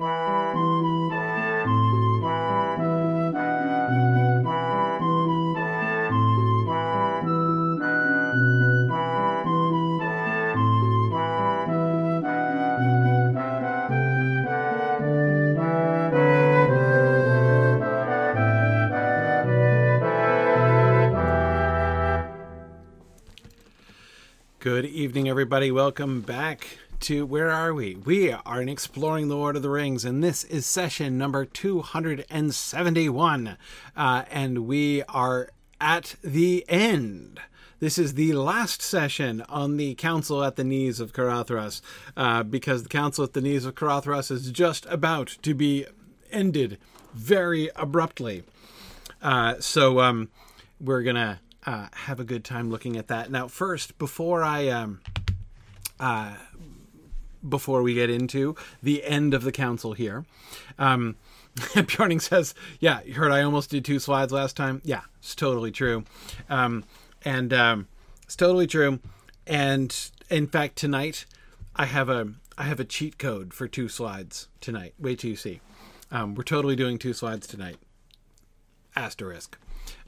Good evening, everybody. Welcome back to Where Are We? We are in Exploring the Lord of the Rings, and this is session number 271. Uh, and we are at the end. This is the last session on the Council at the Knees of Caradhras, uh, because the Council at the Knees of Caradhras is just about to be ended very abruptly. Uh, so um, we're going to uh, have a good time looking at that. Now, first, before I um, uh, before we get into the end of the council here, um, Bjorning says, "Yeah, you heard I almost did two slides last time. Yeah, it's totally true, um, and um, it's totally true. And in fact, tonight I have a I have a cheat code for two slides tonight. Wait till you see. Um, we're totally doing two slides tonight. Asterisk,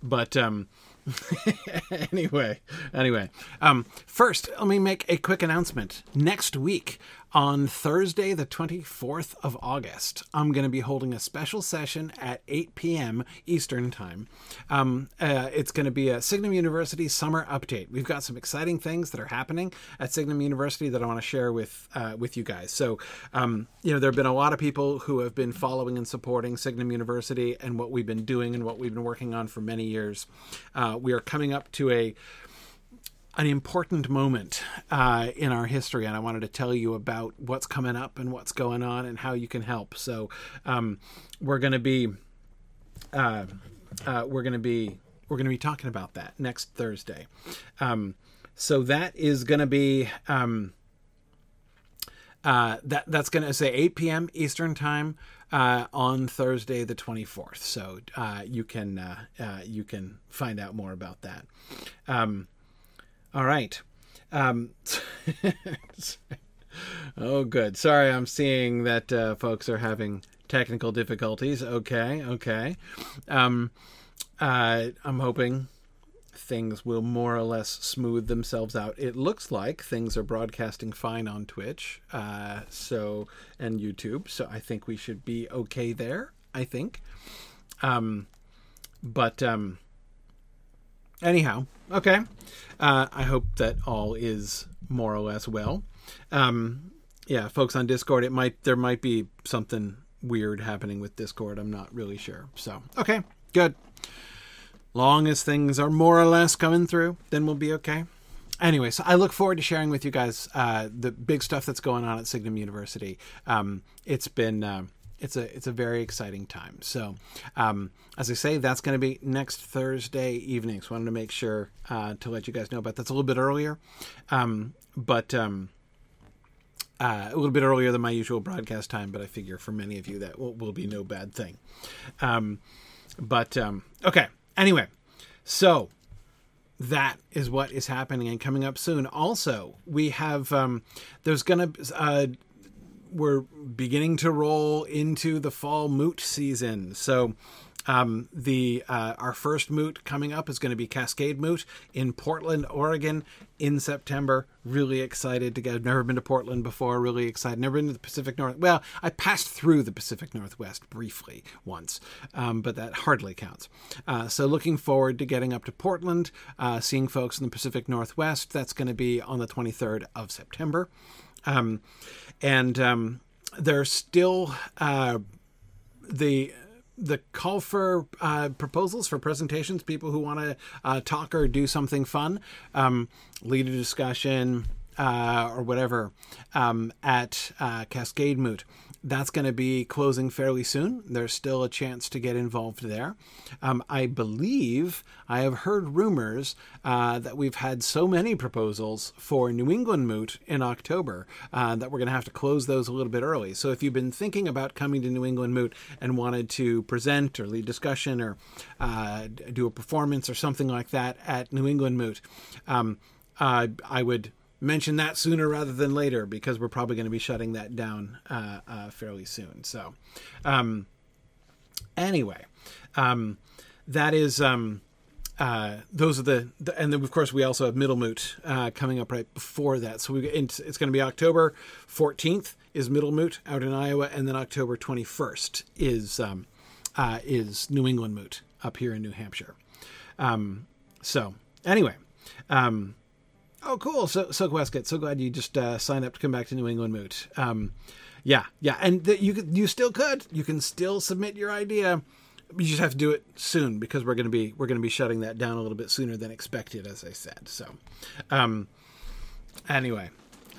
but." Um, anyway, anyway, um, first, let me make a quick announcement. Next week, on Thursday, the 24th of August, I'm going to be holding a special session at 8 p.m. Eastern Time. Um, uh, it's going to be a Signum University summer update. We've got some exciting things that are happening at Signum University that I want to share with uh, with you guys. So, um, you know, there have been a lot of people who have been following and supporting Signum University and what we've been doing and what we've been working on for many years. Uh, we are coming up to a an important moment uh, in our history, and I wanted to tell you about what's coming up and what's going on and how you can help. So, um, we're going to be uh, uh, we're going to be we're going to be talking about that next Thursday. Um, so that is going to be um, uh, that that's going to say 8 p.m. Eastern time. Uh, on Thursday the 24th. So uh, you can you can find out more about that. Um, all right. Um, oh, good. Sorry, I'm seeing that uh, folks are having technical difficulties. Okay, okay. Um, uh, I'm hoping things will more or less smooth themselves out. It looks like things are broadcasting fine on Twitch, uh, so and YouTube. So I think we should be okay there. I think. Um, but um, anyhow, okay. Uh, I hope that all is more or less well. Um, yeah, folks on Discord, it might there might be something weird happening with Discord. I'm not really sure. So okay, good. Long as things are more or less coming through, then we'll be okay. Anyway, so I look forward to sharing with you guys uh, the big stuff that's going on at Signum University. Um, it's been. Uh, it's a it's a very exciting time. So, um, as I say, that's going to be next Thursday evening. So, I wanted to make sure uh, to let you guys know about that's a little bit earlier, um, but um, uh, a little bit earlier than my usual broadcast time. But I figure for many of you that will, will be no bad thing. Um, but um, okay, anyway, so that is what is happening and coming up soon. Also, we have um, there's going to uh, we're beginning to roll into the fall moot season. So um, the uh, our first moot coming up is going to be Cascade Moot in Portland, Oregon, in September. Really excited to get. I've never been to Portland before. Really excited. Never been to the Pacific North. Well, I passed through the Pacific Northwest briefly once, um, but that hardly counts. Uh, so looking forward to getting up to Portland, uh, seeing folks in the Pacific Northwest. That's going to be on the 23rd of September. Um, and um, there's still uh, the the call for uh, proposals for presentations, people who want to uh, talk or do something fun, um, lead a discussion uh, or whatever um, at uh, Cascade Moot that's going to be closing fairly soon. There's still a chance to get involved there. Um, I believe I have heard rumors uh, that we've had so many proposals for New England Moot in October uh, that we're going to have to close those a little bit early. So if you've been thinking about coming to New England Moot and wanted to present or lead discussion or uh, do a performance or something like that at New England Moot, um, I would mention that sooner rather than later because we're probably going to be shutting that down uh, uh, fairly soon. So, um, anyway, um, that is. Um, uh, those are the, the, and then of course we also have Middlemoot uh, coming up right before that. So we it's, it's going to be October 14th is Middlemoot out in Iowa, and then October 21st is um, uh, is New England Moot up here in New Hampshire. Um, so anyway, um, oh cool. So so Westcott, so glad you just uh, signed up to come back to New England Moot. Um, yeah, yeah, and the, you you still could. You can still submit your idea you just have to do it soon because we're to be we're to be shutting that down a little bit sooner than expected, as I said. So, um, anyway,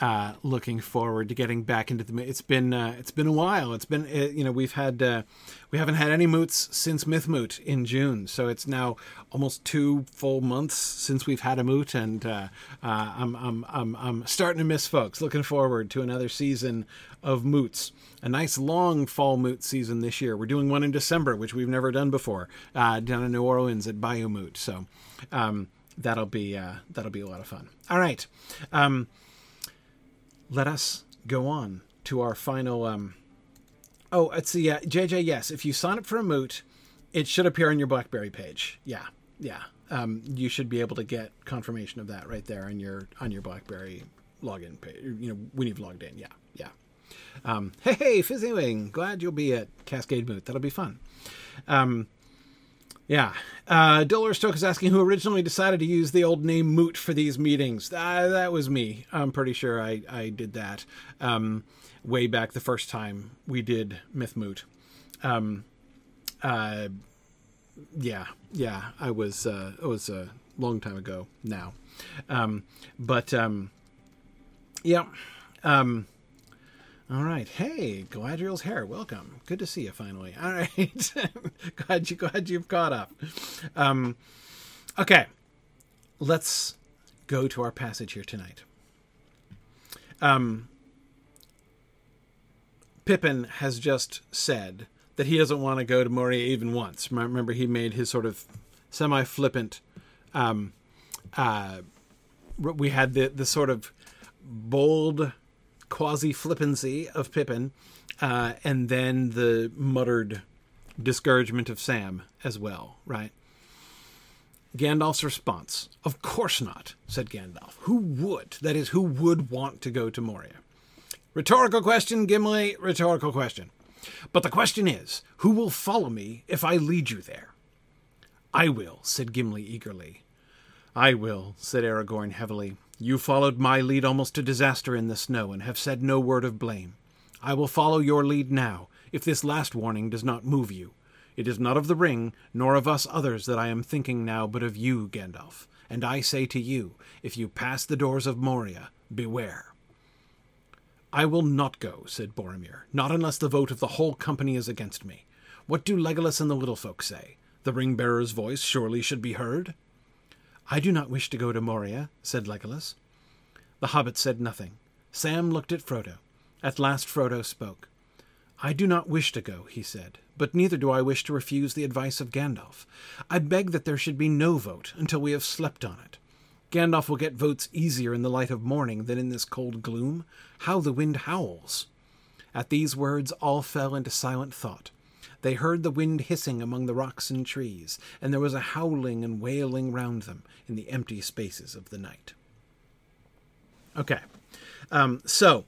uh, looking forward to getting back into the. It's been uh, it's been a while. It's been uh, you know we've had uh, we haven't had any moots since Myth Moot in June, so it's now almost two full months since we've had a moot, and uh, uh, I'm, I'm I'm I'm starting to miss folks. Looking forward to another season of moots. A nice long fall moot season this year. We're doing one in December, which we've never done before, down in New Orleans at Bayou Moot. So um, that'll be that'll be a lot of fun. All right. Um, let us go on to our final. Um, oh, it's the. Yeah, JJ. Yes, if you sign up for a moot, it should appear on your BlackBerry page. Yeah, yeah. Um, you should be able to get confirmation of that right there on your on your BlackBerry login page. You know when you've logged in. Yeah, yeah. Um, hey, hey, Fizzywing. Glad you'll be at Cascade Moot. That'll be fun. Um, yeah. Uh, Stoke is asking who originally decided to use the old name Moot for these meetings. Uh, that was me. I'm pretty sure I, I did that um, way back the first time we did Myth Moot. Um, uh, yeah, yeah, I was, uh, it was a long time ago now. Um, but, um, yeah, um, all right. Hey, Galadriel's hair. Welcome. Good to see you finally. All right. glad you glad you've caught up. Um, okay. Let's go to our passage here tonight. Um, Pippin has just said that he doesn't want to go to Moria even once. Remember, he made his sort of semi-flippant. Um, uh, we had the the sort of bold quasi flippancy of Pippin, uh, and then the muttered discouragement of Sam as well, right? Gandalf's response Of course not, said Gandalf. Who would? That is, who would want to go to Moria? Rhetorical question, Gimli, rhetorical question. But the question is who will follow me if I lead you there? I will, said Gimli eagerly. I will, said Aragorn heavily. You followed my lead almost to disaster in the snow and have said no word of blame. I will follow your lead now, if this last warning does not move you. It is not of the ring, nor of us others that I am thinking now, but of you, Gandalf. And I say to you, if you pass the doors of Moria, beware. I will not go, said Boromir, not unless the vote of the whole company is against me. What do Legolas and the little folk say? The ring bearer's voice surely should be heard. I do not wish to go to Moria, said Legolas. The hobbit said nothing. Sam looked at Frodo. At last Frodo spoke. I do not wish to go, he said, but neither do I wish to refuse the advice of Gandalf. I beg that there should be no vote until we have slept on it. Gandalf will get votes easier in the light of morning than in this cold gloom. How the wind howls! At these words all fell into silent thought. They heard the wind hissing among the rocks and trees, and there was a howling and wailing round them in the empty spaces of the night. Okay, um, so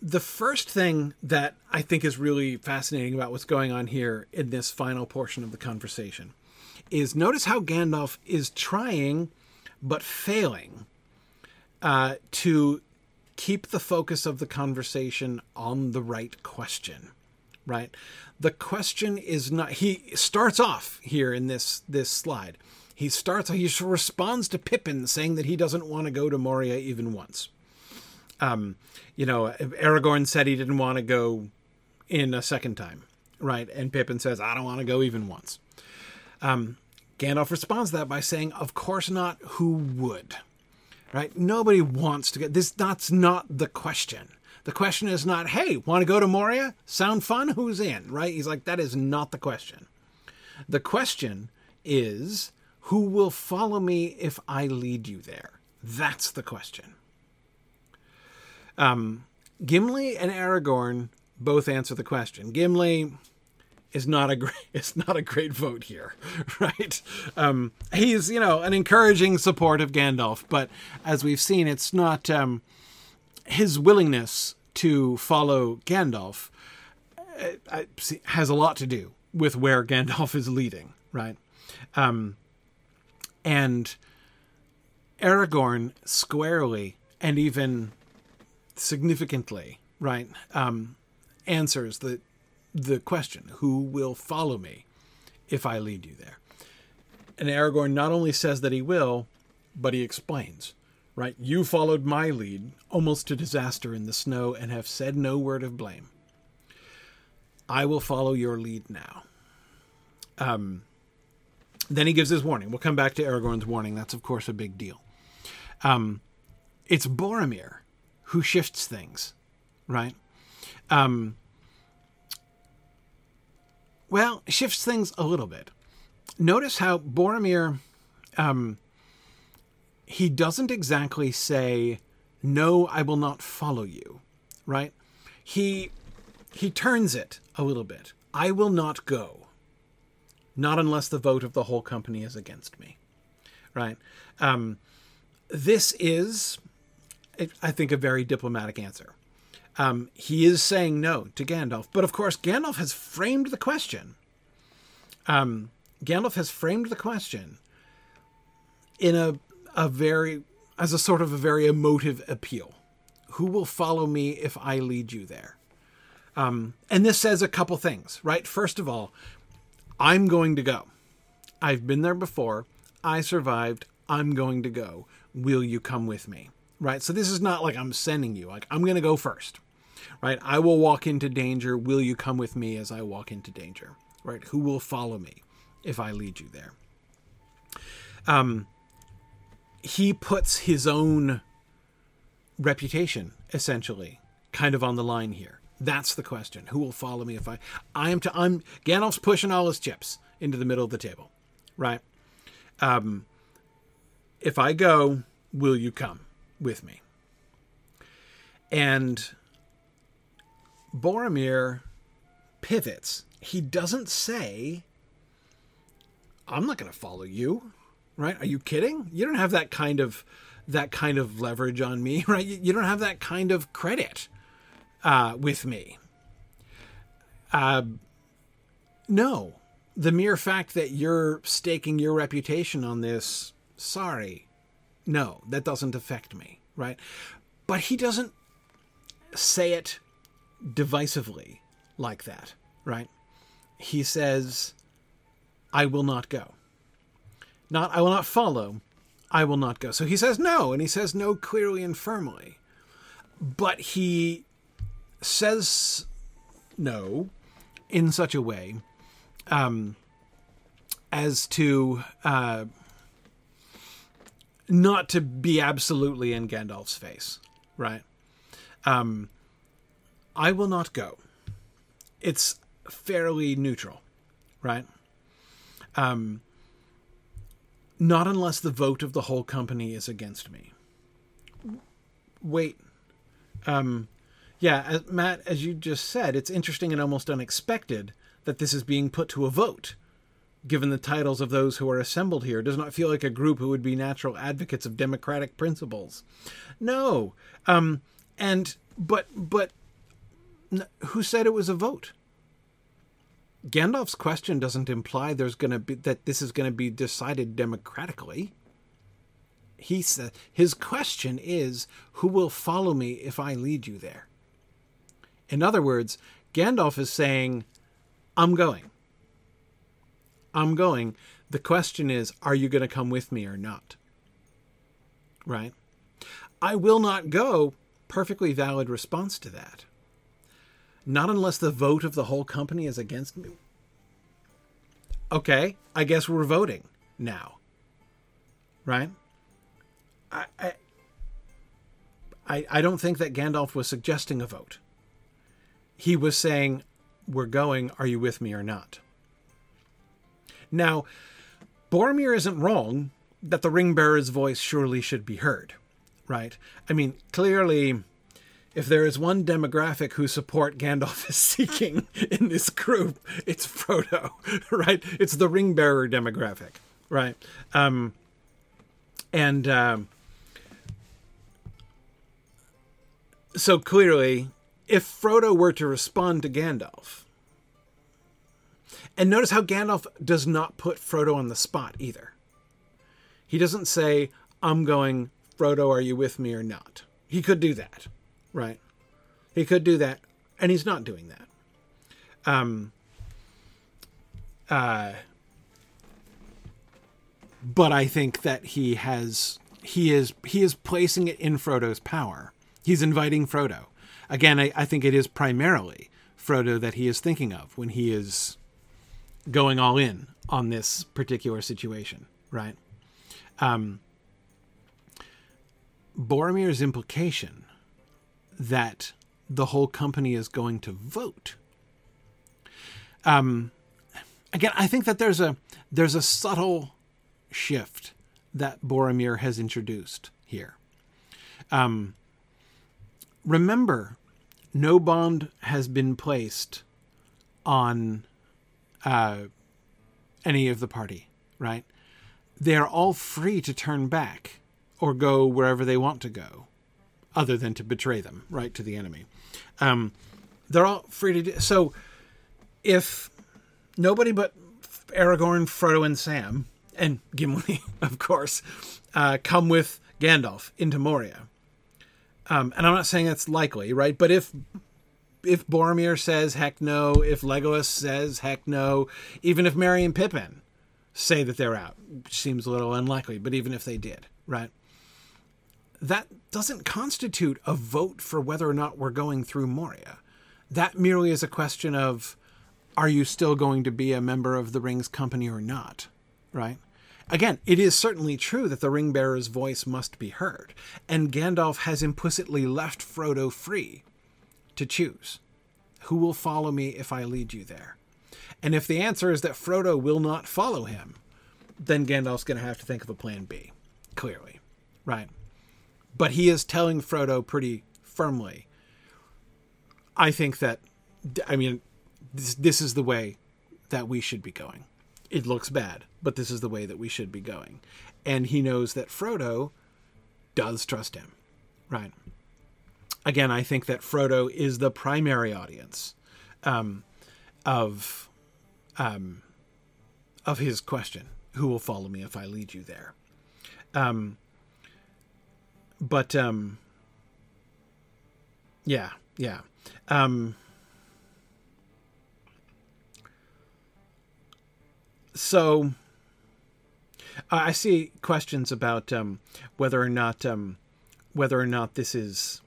the first thing that I think is really fascinating about what's going on here in this final portion of the conversation is notice how Gandalf is trying but failing uh, to keep the focus of the conversation on the right question right the question is not he starts off here in this this slide. He starts he responds to pippin saying that he doesn't want to go to moria even once. Um you know aragorn said he didn't want to go in a second time right? And pippin says i don't want to go even once. Um gandalf responds to that by saying of course not. Who would? Right? Nobody wants to get this that's not the question the question is not, hey, want to go to Moria? Sound fun? Who's in? Right? He's like, that is not the question. The question is, who will follow me if I lead you there? That's the question. Um, Gimli and Aragorn both answer the question. Gimli is not a great is not a great vote here, right? Um, he's you know an encouraging support of Gandalf, but as we've seen, it's not um, his willingness to follow Gandalf uh, has a lot to do with where Gandalf is leading, right? Um, and Aragorn squarely and even significantly, right, um, answers the the question, "Who will follow me if I lead you there?" And Aragorn not only says that he will, but he explains, right? You followed my lead almost to disaster in the snow and have said no word of blame. I will follow your lead now. Um, then he gives his warning. We'll come back to Aragorn's warning. That's, of course, a big deal. Um, it's Boromir who shifts things, right? Um, well, shifts things a little bit. Notice how Boromir, um, he doesn't exactly say, "No, I will not follow you," right? He he turns it a little bit. I will not go. Not unless the vote of the whole company is against me. Right? Um, this is, I think, a very diplomatic answer. Um, he is saying no to Gandalf. But of course, Gandalf has framed the question. Um, Gandalf has framed the question in a, a very, as a sort of a very emotive appeal. Who will follow me if I lead you there? Um, and this says a couple things, right? First of all, I'm going to go. I've been there before. I survived. I'm going to go. Will you come with me? Right? So this is not like I'm sending you. Like I'm going to go first. Right? I will walk into danger. Will you come with me as I walk into danger? Right? Who will follow me if I lead you there? Um he puts his own reputation essentially kind of on the line here that's the question. Who will follow me if I I am to I'm Gandalf's pushing all his chips into the middle of the table. Right? Um if I go, will you come with me? And Boromir pivots. He doesn't say, I'm not going to follow you, right? Are you kidding? You don't have that kind of that kind of leverage on me, right? You don't have that kind of credit uh, with me. Uh, no, the mere fact that you're staking your reputation on this, sorry, no, that doesn't affect me, right? But he doesn't say it divisively like that, right? He says, I will not go. Not, I will not follow, I will not go. So he says no, and he says no clearly and firmly. But he says no in such a way um, as to uh, not to be absolutely in Gandalf's face, right? Um, I will not go. It's fairly neutral, right? Um, not unless the vote of the whole company is against me. Wait. Um, yeah, as, Matt, as you just said, it's interesting and almost unexpected that this is being put to a vote. Given the titles of those who are assembled here, does not feel like a group who would be natural advocates of democratic principles. No, um, and but but who said it was a vote? Gandalf's question doesn't imply there's going to be that this is going to be decided democratically. He said his question is, "Who will follow me if I lead you there?" In other words, Gandalf is saying, I'm going. I'm going. The question is, are you going to come with me or not? Right? I will not go. Perfectly valid response to that. Not unless the vote of the whole company is against me. Okay, I guess we're voting now. Right? I, I, I don't think that Gandalf was suggesting a vote he was saying, We're going, are you with me or not? Now, Boromir isn't wrong that the ring bearer's voice surely should be heard, right? I mean, clearly, if there is one demographic who support Gandalf is seeking in this group, it's Frodo, right? It's the ring bearer demographic, right? Um, and um, so clearly, if Frodo were to respond to Gandalf, and notice how Gandalf does not put Frodo on the spot either. He doesn't say, I'm going, Frodo, are you with me or not? He could do that, right? He could do that, and he's not doing that. Um, uh, but I think that he has he is he is placing it in Frodo's power. He's inviting Frodo. Again, I, I think it is primarily Frodo that he is thinking of when he is going all in on this particular situation, right? Um, Boromir's implication that the whole company is going to vote. Um, again, I think that there's a there's a subtle shift that Boromir has introduced here. Um, remember, no bond has been placed on uh, any of the party, right? They're all free to turn back or go wherever they want to go, other than to betray them, right, to the enemy. Um, they're all free to do so. If nobody but Aragorn, Frodo, and Sam, and Gimli, of course, uh, come with Gandalf into Moria, um, and I'm not saying that's likely, right? But if if Boromir says heck no, if Legolas says heck no, even if Merry and Pippin say that they're out, which seems a little unlikely, but even if they did, right? That doesn't constitute a vote for whether or not we're going through Moria. That merely is a question of are you still going to be a member of the Ring's company or not, right? Again, it is certainly true that the ring bearer's voice must be heard, and Gandalf has implicitly left Frodo free to choose. Who will follow me if I lead you there? And if the answer is that Frodo will not follow him, then Gandalf's going to have to think of a plan B, clearly, right? But he is telling Frodo pretty firmly, I think that, I mean, this, this is the way that we should be going. It looks bad, but this is the way that we should be going. And he knows that Frodo does trust him, right? again, I think that Frodo is the primary audience um, of um, of his question: "Who will follow me if I lead you there?" Um, but um, yeah, yeah. Um, so I see questions about um, whether or not um, whether or not this is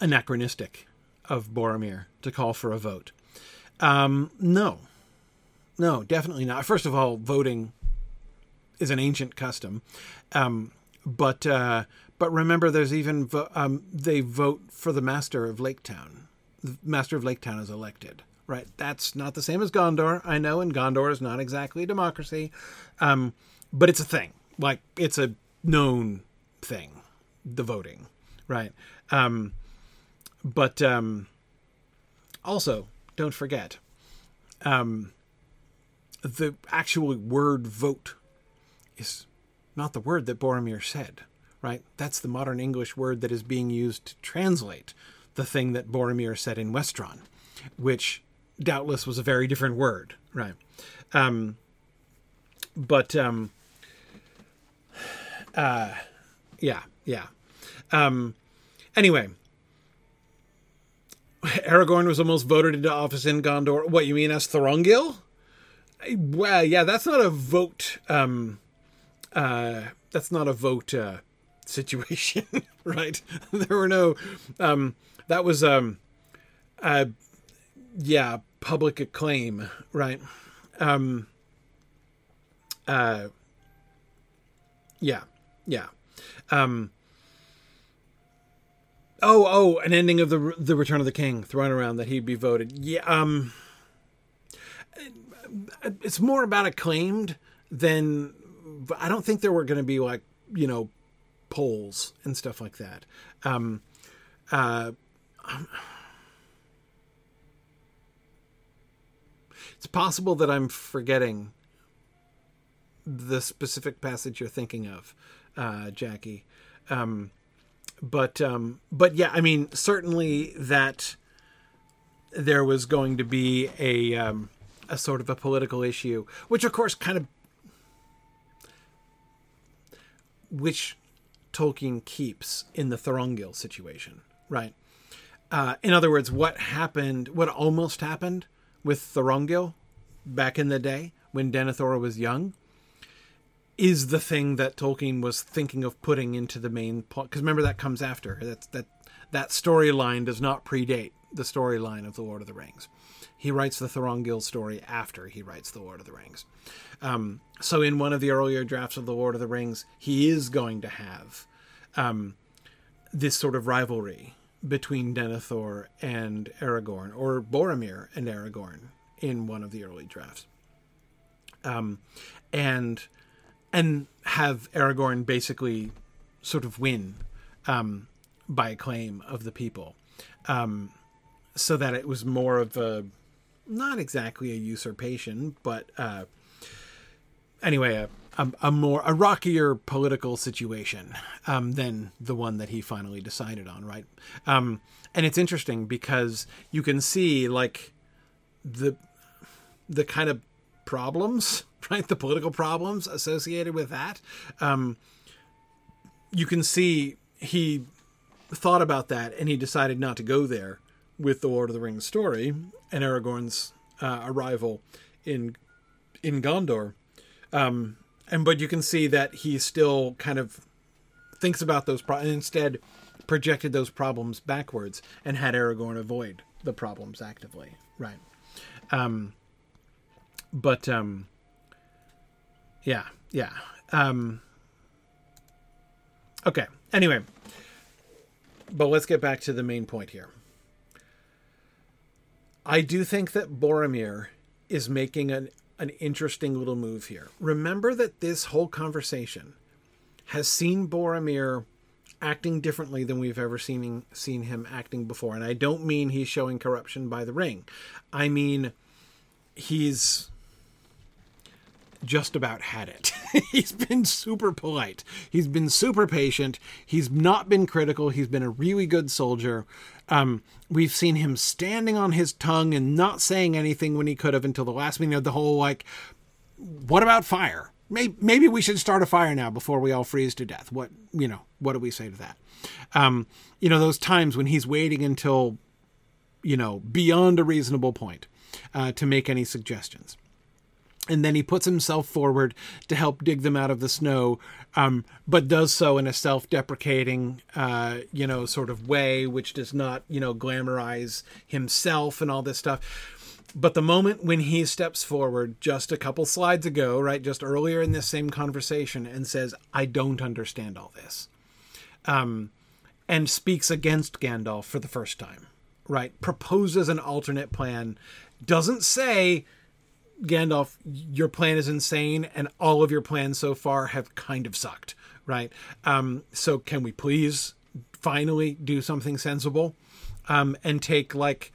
anachronistic of Boromir to call for a vote. Um, no, no, definitely not. First of all, voting is an ancient custom, um, but uh, but remember, there's even vo- um, they vote for the master of Lake Town. The master of Lake Town is elected. Right, that's not the same as Gondor. I know, and Gondor is not exactly a democracy, um, but it's a thing. Like it's a known thing, the voting. Right. Um, but um, also, don't forget, um, the actual word vote is not the word that Boromir said, right? That's the modern English word that is being used to translate the thing that Boromir said in Westron, which doubtless was a very different word, right? Um, but um, uh, yeah, yeah. Um, anyway, Aragorn was almost voted into office in Gondor. What you mean as Thorongil? Well, yeah, that's not a vote. Um, uh, that's not a vote uh, situation, right? there were no. Um, that was um, uh, yeah, public acclaim, right? Um, uh, yeah, yeah. Um, Oh, oh, an ending of the the Return of the King thrown around that he'd be voted. Yeah, um, it's more about acclaimed than. I don't think there were going to be like you know polls and stuff like that. Um, uh, it's possible that I'm forgetting the specific passage you're thinking of, uh, Jackie. Um, but um, but yeah, I mean, certainly that there was going to be a um, a sort of a political issue, which of course kind of which Tolkien keeps in the Thorongil situation, right? Uh, in other words, what happened, what almost happened with Thorongil back in the day when Denethor was young, is the thing that Tolkien was thinking of putting into the main plot. Because remember, that comes after. That's that that storyline does not predate the storyline of the Lord of the Rings. He writes the Thorongil story after he writes the Lord of the Rings. Um, so in one of the earlier drafts of the Lord of the Rings, he is going to have um, this sort of rivalry between Denethor and Aragorn, or Boromir and Aragorn, in one of the early drafts. Um, and and have Aragorn basically sort of win um, by acclaim of the people, um, so that it was more of a not exactly a usurpation, but uh, anyway, a, a, a, more a rockier political situation um, than the one that he finally decided on, right? Um, and it's interesting because you can see like the the kind of problems, right? The political problems associated with that. Um, you can see he thought about that and he decided not to go there with the Lord of the Rings story and Aragorn's uh, arrival in in Gondor. Um, and but you can see that he still kind of thinks about those problems instead projected those problems backwards and had Aragorn avoid the problems actively, right? Um, but um, yeah, yeah. Um, okay. Anyway, but let's get back to the main point here. I do think that Boromir is making an an interesting little move here. Remember that this whole conversation has seen Boromir acting differently than we've ever seen seen him acting before, and I don't mean he's showing corruption by the ring. I mean he's just about had it. he's been super polite. He's been super patient. He's not been critical. He's been a really good soldier. Um, we've seen him standing on his tongue and not saying anything when he could have until the last minute. Of the whole like, what about fire? Maybe, maybe we should start a fire now before we all freeze to death. What you know? What do we say to that? Um, you know, those times when he's waiting until, you know, beyond a reasonable point uh, to make any suggestions and then he puts himself forward to help dig them out of the snow, um, but does so in a self-deprecating, uh, you know, sort of way, which does not, you know, glamorize himself and all this stuff. But the moment when he steps forward, just a couple slides ago, right, just earlier in this same conversation, and says, "I don't understand all this," um, and speaks against Gandalf for the first time, right, proposes an alternate plan, doesn't say Gandalf, your plan is insane, and all of your plans so far have kind of sucked, right? Um, so can we please finally do something sensible um, and take like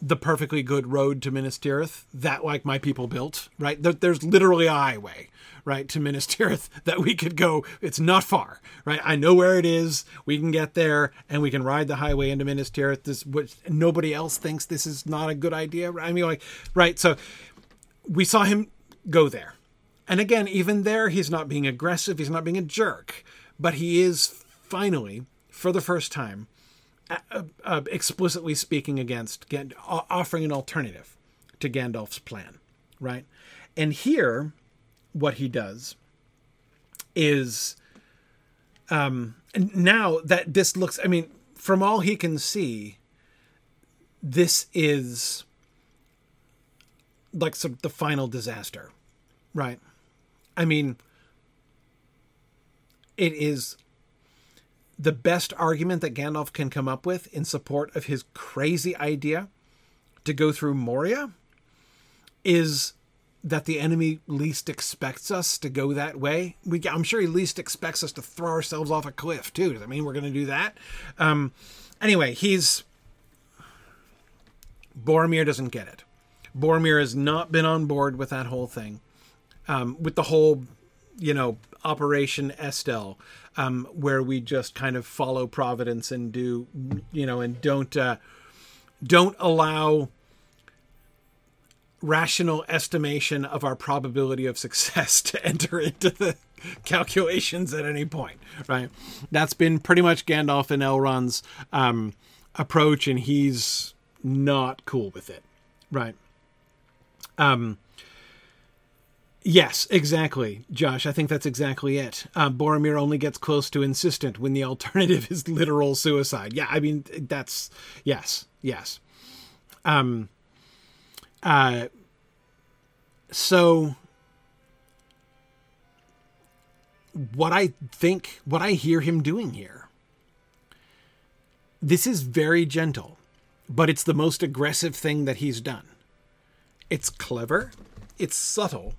the perfectly good road to Minas Tirith that like my people built, right? There's literally a highway, right, to Minas Tirith that we could go. It's not far, right? I know where it is. We can get there and we can ride the highway into Minas Tirith. This, which nobody else thinks this is not a good idea. I mean, like, right? So we saw him go there. And again, even there, he's not being aggressive, he's not being a jerk, but he is finally, for the first time, uh, uh, explicitly speaking against, offering an alternative to Gandalf's plan, right? And here, what he does is um, now that this looks, I mean, from all he can see, this is like some, the final disaster, right? I mean, it is the best argument that Gandalf can come up with in support of his crazy idea to go through Moria is that the enemy least expects us to go that way. We, I'm sure he least expects us to throw ourselves off a cliff too. Does that mean we're going to do that? Um, anyway, he's Boromir doesn't get it. Boromir has not been on board with that whole thing, um, with the whole, you know, Operation Estel, um, where we just kind of follow Providence and do, you know, and don't uh, don't allow rational estimation of our probability of success to enter into the calculations at any point, right? That's been pretty much Gandalf and Elrond's um, approach, and he's not cool with it, right? Um, yes, exactly, Josh. I think that's exactly it. Uh, Boromir only gets close to insistent when the alternative is literal suicide. Yeah, I mean that's yes, yes. Um, uh, so what I think, what I hear him doing here, this is very gentle, but it's the most aggressive thing that he's done. It's clever, it's subtle,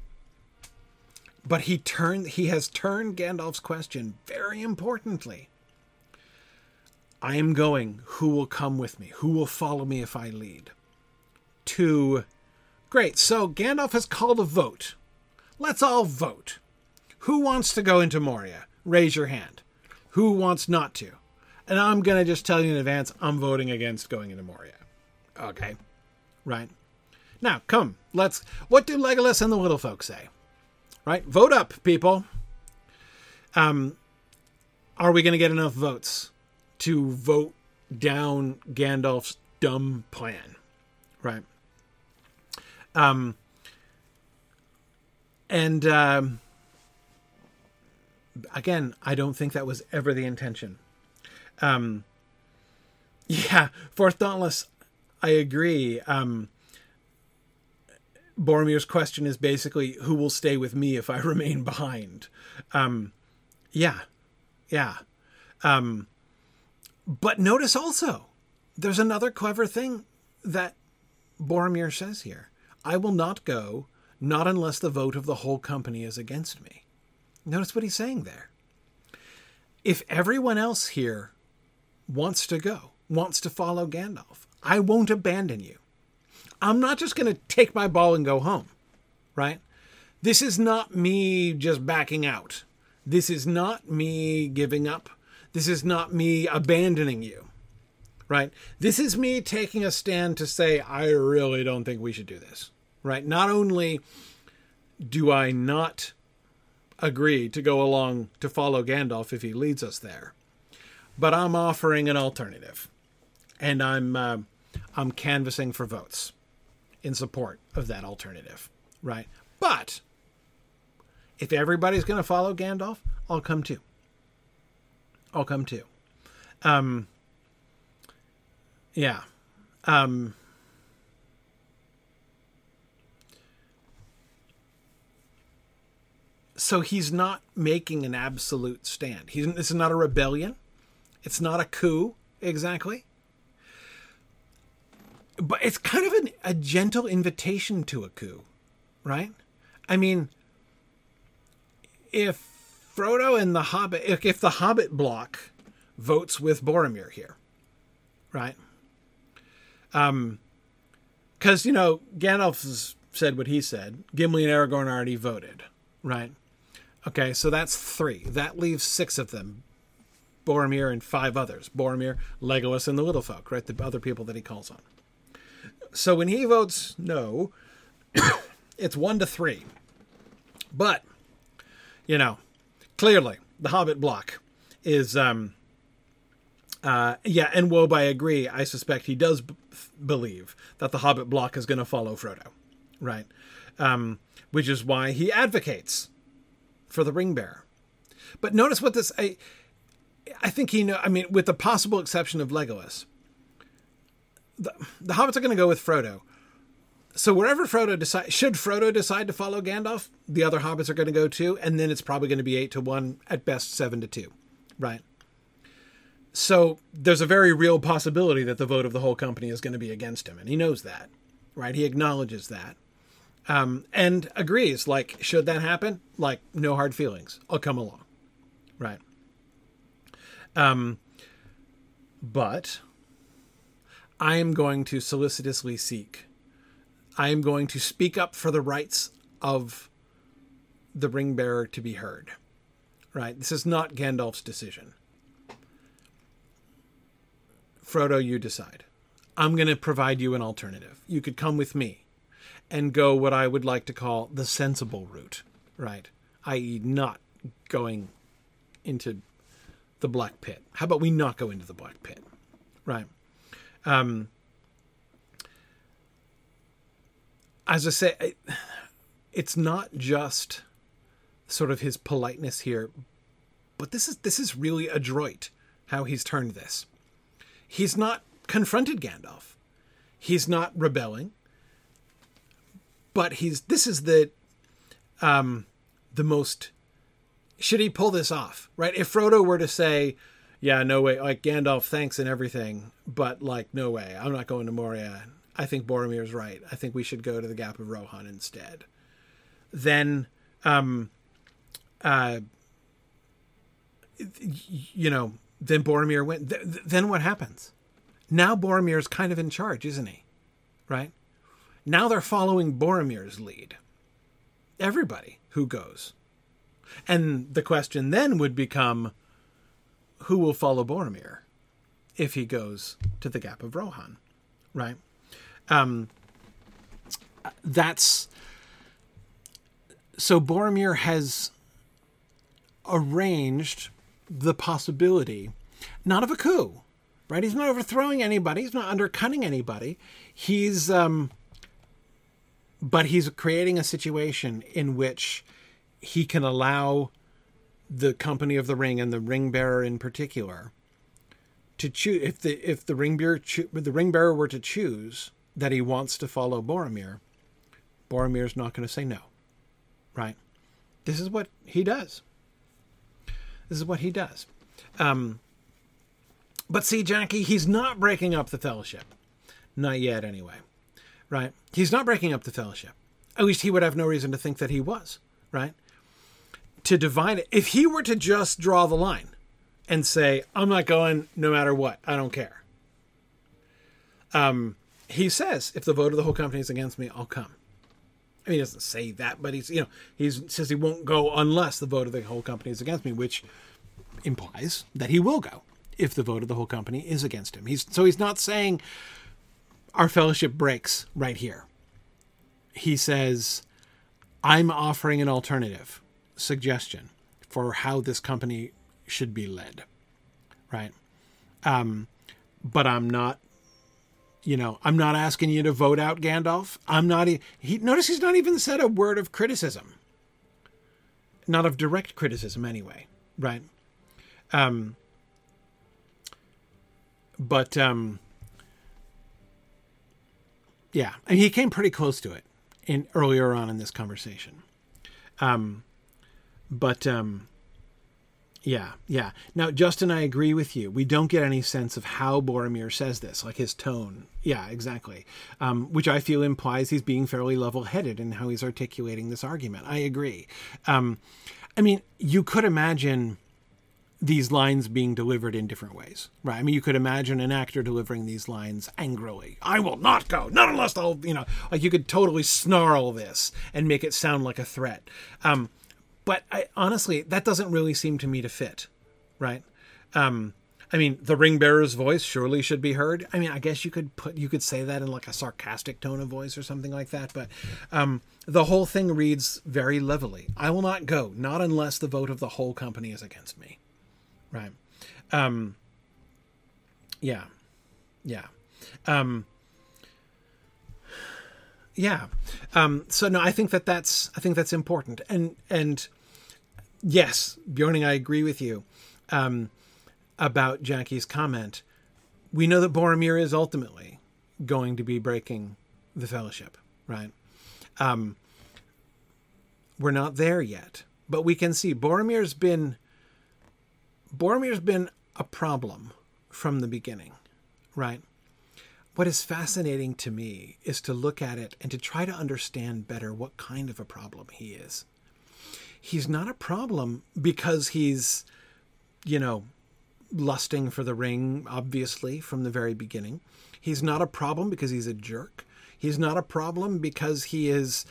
but he turned he has turned Gandalf's question very importantly. I am going, who will come with me? Who will follow me if I lead? To Great, so Gandalf has called a vote. Let's all vote. Who wants to go into Moria? Raise your hand. Who wants not to? And I'm going to just tell you in advance, I'm voting against going into Moria. Okay. Right. Now, come, let's. What do Legolas and the little folk say? Right? Vote up, people. Um, are we going to get enough votes to vote down Gandalf's dumb plan? Right. Um, and um, again, I don't think that was ever the intention. Um, yeah, Fourth Dauntless, I agree. Um, Boromir's question is basically, who will stay with me if I remain behind? Um, yeah, yeah. Um, but notice also, there's another clever thing that Boromir says here. I will not go, not unless the vote of the whole company is against me. Notice what he's saying there. If everyone else here wants to go, wants to follow Gandalf, I won't abandon you. I'm not just going to take my ball and go home, right? This is not me just backing out. This is not me giving up. This is not me abandoning you, right? This is me taking a stand to say, I really don't think we should do this, right? Not only do I not agree to go along to follow Gandalf if he leads us there. But I'm offering an alternative, and I'm uh, I'm canvassing for votes in support of that alternative, right? But if everybody's going to follow Gandalf, I'll come too. I'll come too. Um, yeah. Um, so he's not making an absolute stand. He's, this is not a rebellion. It's not a coup, exactly. But it's kind of an, a gentle invitation to a coup, right? I mean, if Frodo and the Hobbit, if, if the Hobbit block votes with Boromir here, right? Um, because you know Gandalf said what he said. Gimli and Aragorn already voted, right? Okay, so that's three. That leaves six of them. Boromir and five others. Boromir, Legolas, and the Little Folk, right? The other people that he calls on. So when he votes no, it's one to three. But, you know, clearly the Hobbit block is, um, uh, yeah, and Wob, I agree. I suspect he does b- believe that the Hobbit block is going to follow Frodo, right? Um, which is why he advocates for the ring bearer. But notice what this I I think he know I mean with the possible exception of Legolas. The, the hobbits are going to go with Frodo. So wherever Frodo decide should Frodo decide to follow Gandalf, the other hobbits are going to go too and then it's probably going to be 8 to 1 at best 7 to 2. Right? So there's a very real possibility that the vote of the whole company is going to be against him and he knows that. Right? He acknowledges that. um, and agrees. Like, should that happen? Like, no hard feelings. I'll come along, right? Um, but I am going to solicitously seek. I am going to speak up for the rights of the ring bearer to be heard. Right? This is not Gandalf's decision. Frodo, you decide. I'm going to provide you an alternative. You could come with me and go what I would like to call the sensible route, right? I.e., not going into the black pit. How about we not go into the black pit, right? Um, as I say, it's not just sort of his politeness here, but this is this is really adroit how he's turned this. He's not confronted Gandalf. He's not rebelling. But he's this is the um the most should he pull this off, right? If Frodo were to say, yeah, no way, like Gandalf, thanks and everything, but like, no way, I'm not going to Moria. I think Boromir's right. I think we should go to the Gap of Rohan instead. Then, um, uh, you know, then Boromir went. Th- then what happens? Now Boromir's kind of in charge, isn't he? Right? Now they're following Boromir's lead. Everybody who goes. And the question then would become who will follow Boromir if he goes to the Gap of Rohan, right? Um, that's so Boromir has arranged the possibility, not of a coup, right? He's not overthrowing anybody. He's not undercutting anybody. He's, um, but he's creating a situation in which he can allow the company of the ring and the ring bearer in particular to choose if the if the ring bearer cho- the ring bearer were to choose that he wants to follow Boromir, Boromir's not going to say no. Right? This is what he does. This is what he does. Um, but see, Jackie, he's not breaking up the fellowship. Not yet, anyway. Right? He's not breaking up the fellowship. At least he would have no reason to think that he was. Right? To divide it, if he were to just draw the line and say, I'm not going no matter what, I don't care. Um, he says, if the vote of the whole company is against me, I'll come. I mean, he doesn't say that, but he's you know he says he won't go unless the vote of the whole company is against me, which implies that he will go if the vote of the whole company is against him. He's so he's not saying our fellowship breaks right here. He says, I'm offering an alternative suggestion for how this company should be led, right? Um, but I'm not you know, I'm not asking you to vote out Gandalf. I'm not. He notice he's not even said a word of criticism. Not of direct criticism, anyway. Right. Um. But um. Yeah, and he came pretty close to it in earlier on in this conversation. Um. But um. Yeah, yeah. Now, Justin, I agree with you. We don't get any sense of how Boromir says this, like his tone. Yeah, exactly. Um, which I feel implies he's being fairly level headed in how he's articulating this argument. I agree. Um, I mean, you could imagine these lines being delivered in different ways, right? I mean, you could imagine an actor delivering these lines angrily. I will not go, not unless I'll, you know, like you could totally snarl this and make it sound like a threat. Um, but I, honestly, that doesn't really seem to me to fit, right? Um, I mean, the ring bearer's voice surely should be heard. I mean, I guess you could put you could say that in like a sarcastic tone of voice or something like that. But um, the whole thing reads very levelly. I will not go, not unless the vote of the whole company is against me. Right? Um, yeah, yeah, um, yeah. Um, so no, I think that that's I think that's important. And and yes, Bjorning, I agree with you um, about Jackie's comment. We know that Boromir is ultimately going to be breaking the fellowship, right? Um, we're not there yet, but we can see Boromir's been Boromir's been a problem from the beginning, right? what is fascinating to me is to look at it and to try to understand better what kind of a problem he is. He's not a problem because he's, you know, lusting for the ring, obviously, from the very beginning. He's not a problem because he's a jerk. He's not a problem because he is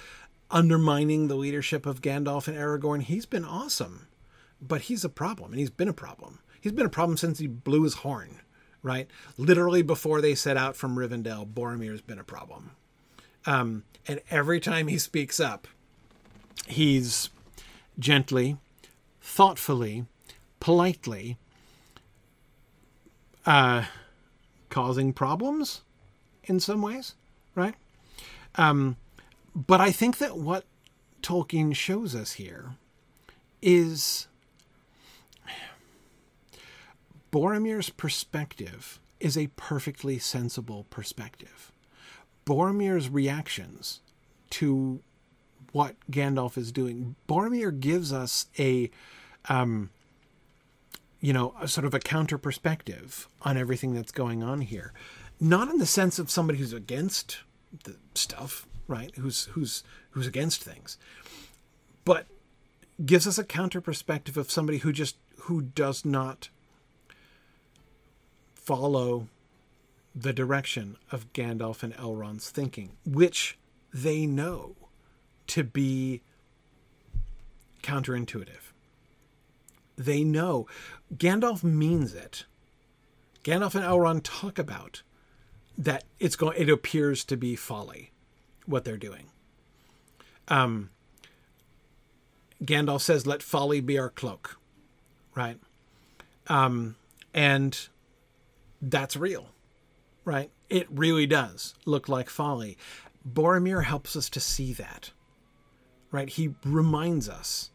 undermining the leadership of Gandalf and Aragorn. He's been awesome, but he's a problem, and he's been a problem. He's been a problem since he blew his horn, right? Literally before they set out from Rivendell, Boromir's been a problem. Um, and every time he speaks up, he's gently, thoughtfully, politely uh, causing problems in some ways, right? Um, but I think that what Tolkien shows us here is Boromir's perspective is a perfectly sensible perspective. Boromir's reactions to what Gandalf is doing, Boromir gives us a, um, you know, a sort of a counter perspective on everything that's going on here. Not in the sense of somebody who's against the stuff, right? Who's who's who's against things, but gives us a counter perspective of somebody who just who does not follow the direction of Gandalf and Elrond's thinking, which they know to be counterintuitive. They know Gandalf means it. Gandalf and Elrond talk about that it's going it appears to be folly what they're doing. Um Gandalf says let folly be our cloak. Right? Um and that's real, right? It really does look like folly. Boromir helps us to see that, right? He reminds us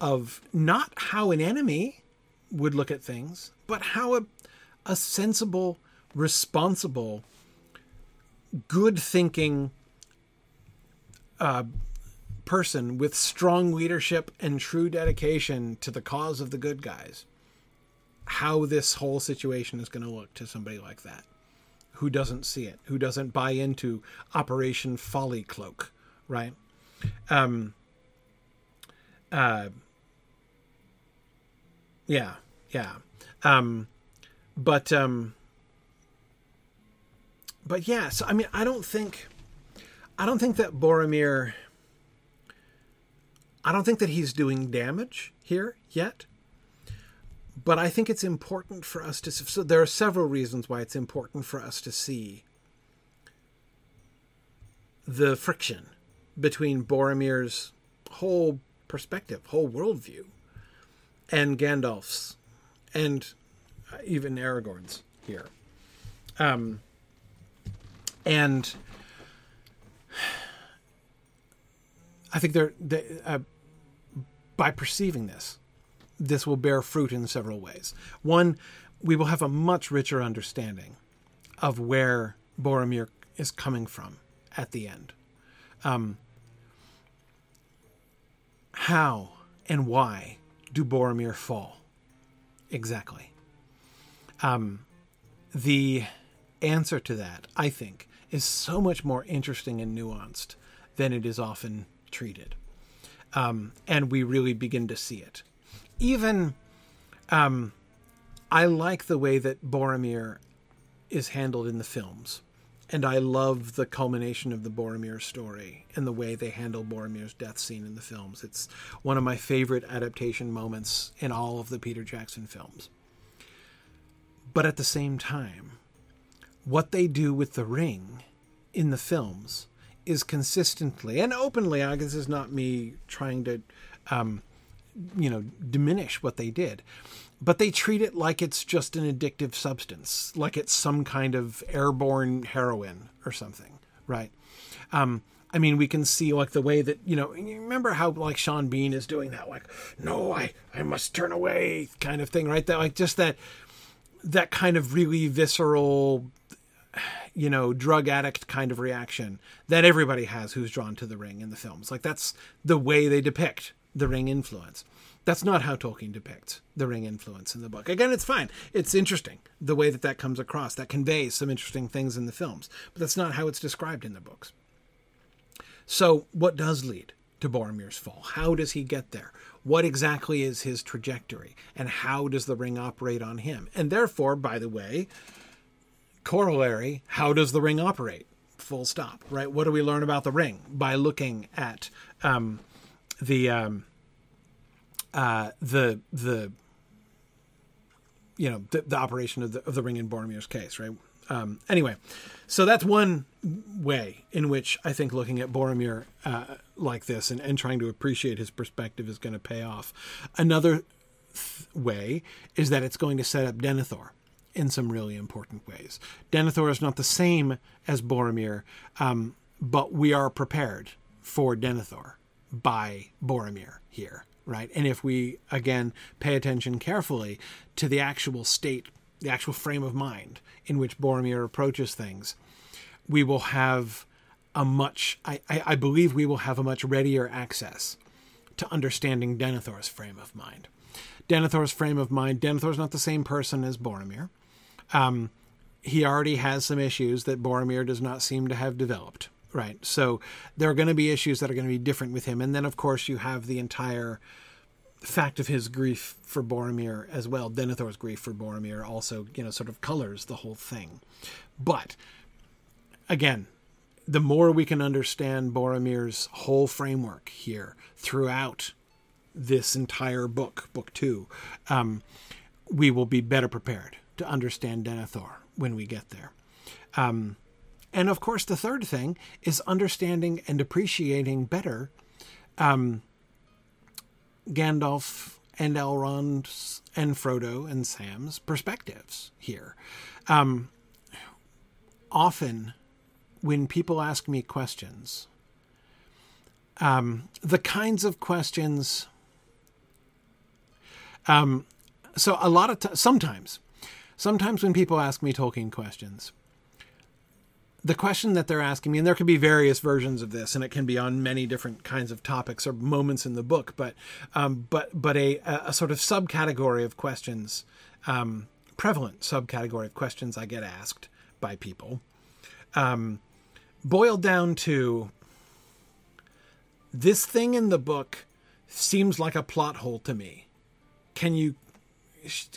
of not how an enemy would look at things, but how a, a sensible, responsible, good thinking uh, person with strong leadership and true dedication to the cause of the good guys how this whole situation is going to look to somebody like that who doesn't see it, who doesn't buy into Operation Folly Cloak, right? Um, uh, yeah, yeah. Um, but, um, but yeah, so I mean, I don't think, I don't think that Boromir, I don't think that he's doing damage here yet but I think it's important for us to. So there are several reasons why it's important for us to see the friction between Boromir's whole perspective, whole worldview, and Gandalf's, and even Aragorn's here. Um, and I think they're they, uh, by perceiving this, this will bear fruit in several ways. One, we will have a much richer understanding of where Boromir is coming from at the end. Um, how and why do Boromir fall? Exactly. Um, the answer to that, I think, is so much more interesting and nuanced than it is often treated. Um, and we really begin to see it even um, I like the way that Boromir is handled in the films. And I love the culmination of the Boromir story and the way they handle Boromir's death scene in the films. It's one of my favorite adaptation moments in all of the Peter Jackson films. But at the same time, what they do with the ring in the films is consistently and openly, I guess is not me trying to um, you know diminish what they did but they treat it like it's just an addictive substance like it's some kind of airborne heroin or something right um, I mean, we can see like the way that you know. You remember how like Sean Bean is doing that, like, no, I I must turn away, kind of thing, right? That like just that that kind of really visceral, you know, drug addict kind of reaction that everybody has who's drawn to the ring in the films. Like that's the way they depict the ring influence. That's not how Tolkien depicts the ring influence in the book. Again, it's fine. It's interesting the way that that comes across. That conveys some interesting things in the films, but that's not how it's described in the books. So, what does lead to Boromir's fall? How does he get there? What exactly is his trajectory? And how does the ring operate on him? And therefore, by the way, corollary, how does the ring operate? Full stop, right? What do we learn about the ring by looking at um, the um, uh, the the you know the, the operation of the, of the ring in Boromir's case, right? Um, anyway, so that's one way in which I think looking at Boromir uh, like this and, and trying to appreciate his perspective is going to pay off. Another th- way is that it's going to set up Denethor in some really important ways. Denethor is not the same as Boromir, um, but we are prepared for Denethor by Boromir here, right? And if we, again, pay attention carefully to the actual state, the actual frame of mind in which Boromir approaches things, we will have a much, I, I, I believe we will have a much readier access to understanding Denethor's frame of mind. Denethor's frame of mind, Denethor's not the same person as Boromir. Um, he already has some issues that Boromir does not seem to have developed, right? So there are going to be issues that are going to be different with him. And then, of course, you have the entire fact of his grief for Boromir as well. Denethor's grief for Boromir also, you know, sort of colors the whole thing. But again, the more we can understand Boromir's whole framework here throughout this entire book, book two, um, we will be better prepared to understand Denethor when we get there. Um, and of course, the third thing is understanding and appreciating better um, Gandalf and Elrond and Frodo and Sam's perspectives here. Um, often, when people ask me questions, um, the kinds of questions. Um, so a lot of t- sometimes, sometimes when people ask me Tolkien questions, the question that they're asking me, and there can be various versions of this, and it can be on many different kinds of topics or moments in the book, but um, but but a, a sort of subcategory of questions, um, prevalent subcategory of questions I get asked by people, um, boiled down to this thing in the book seems like a plot hole to me. Can you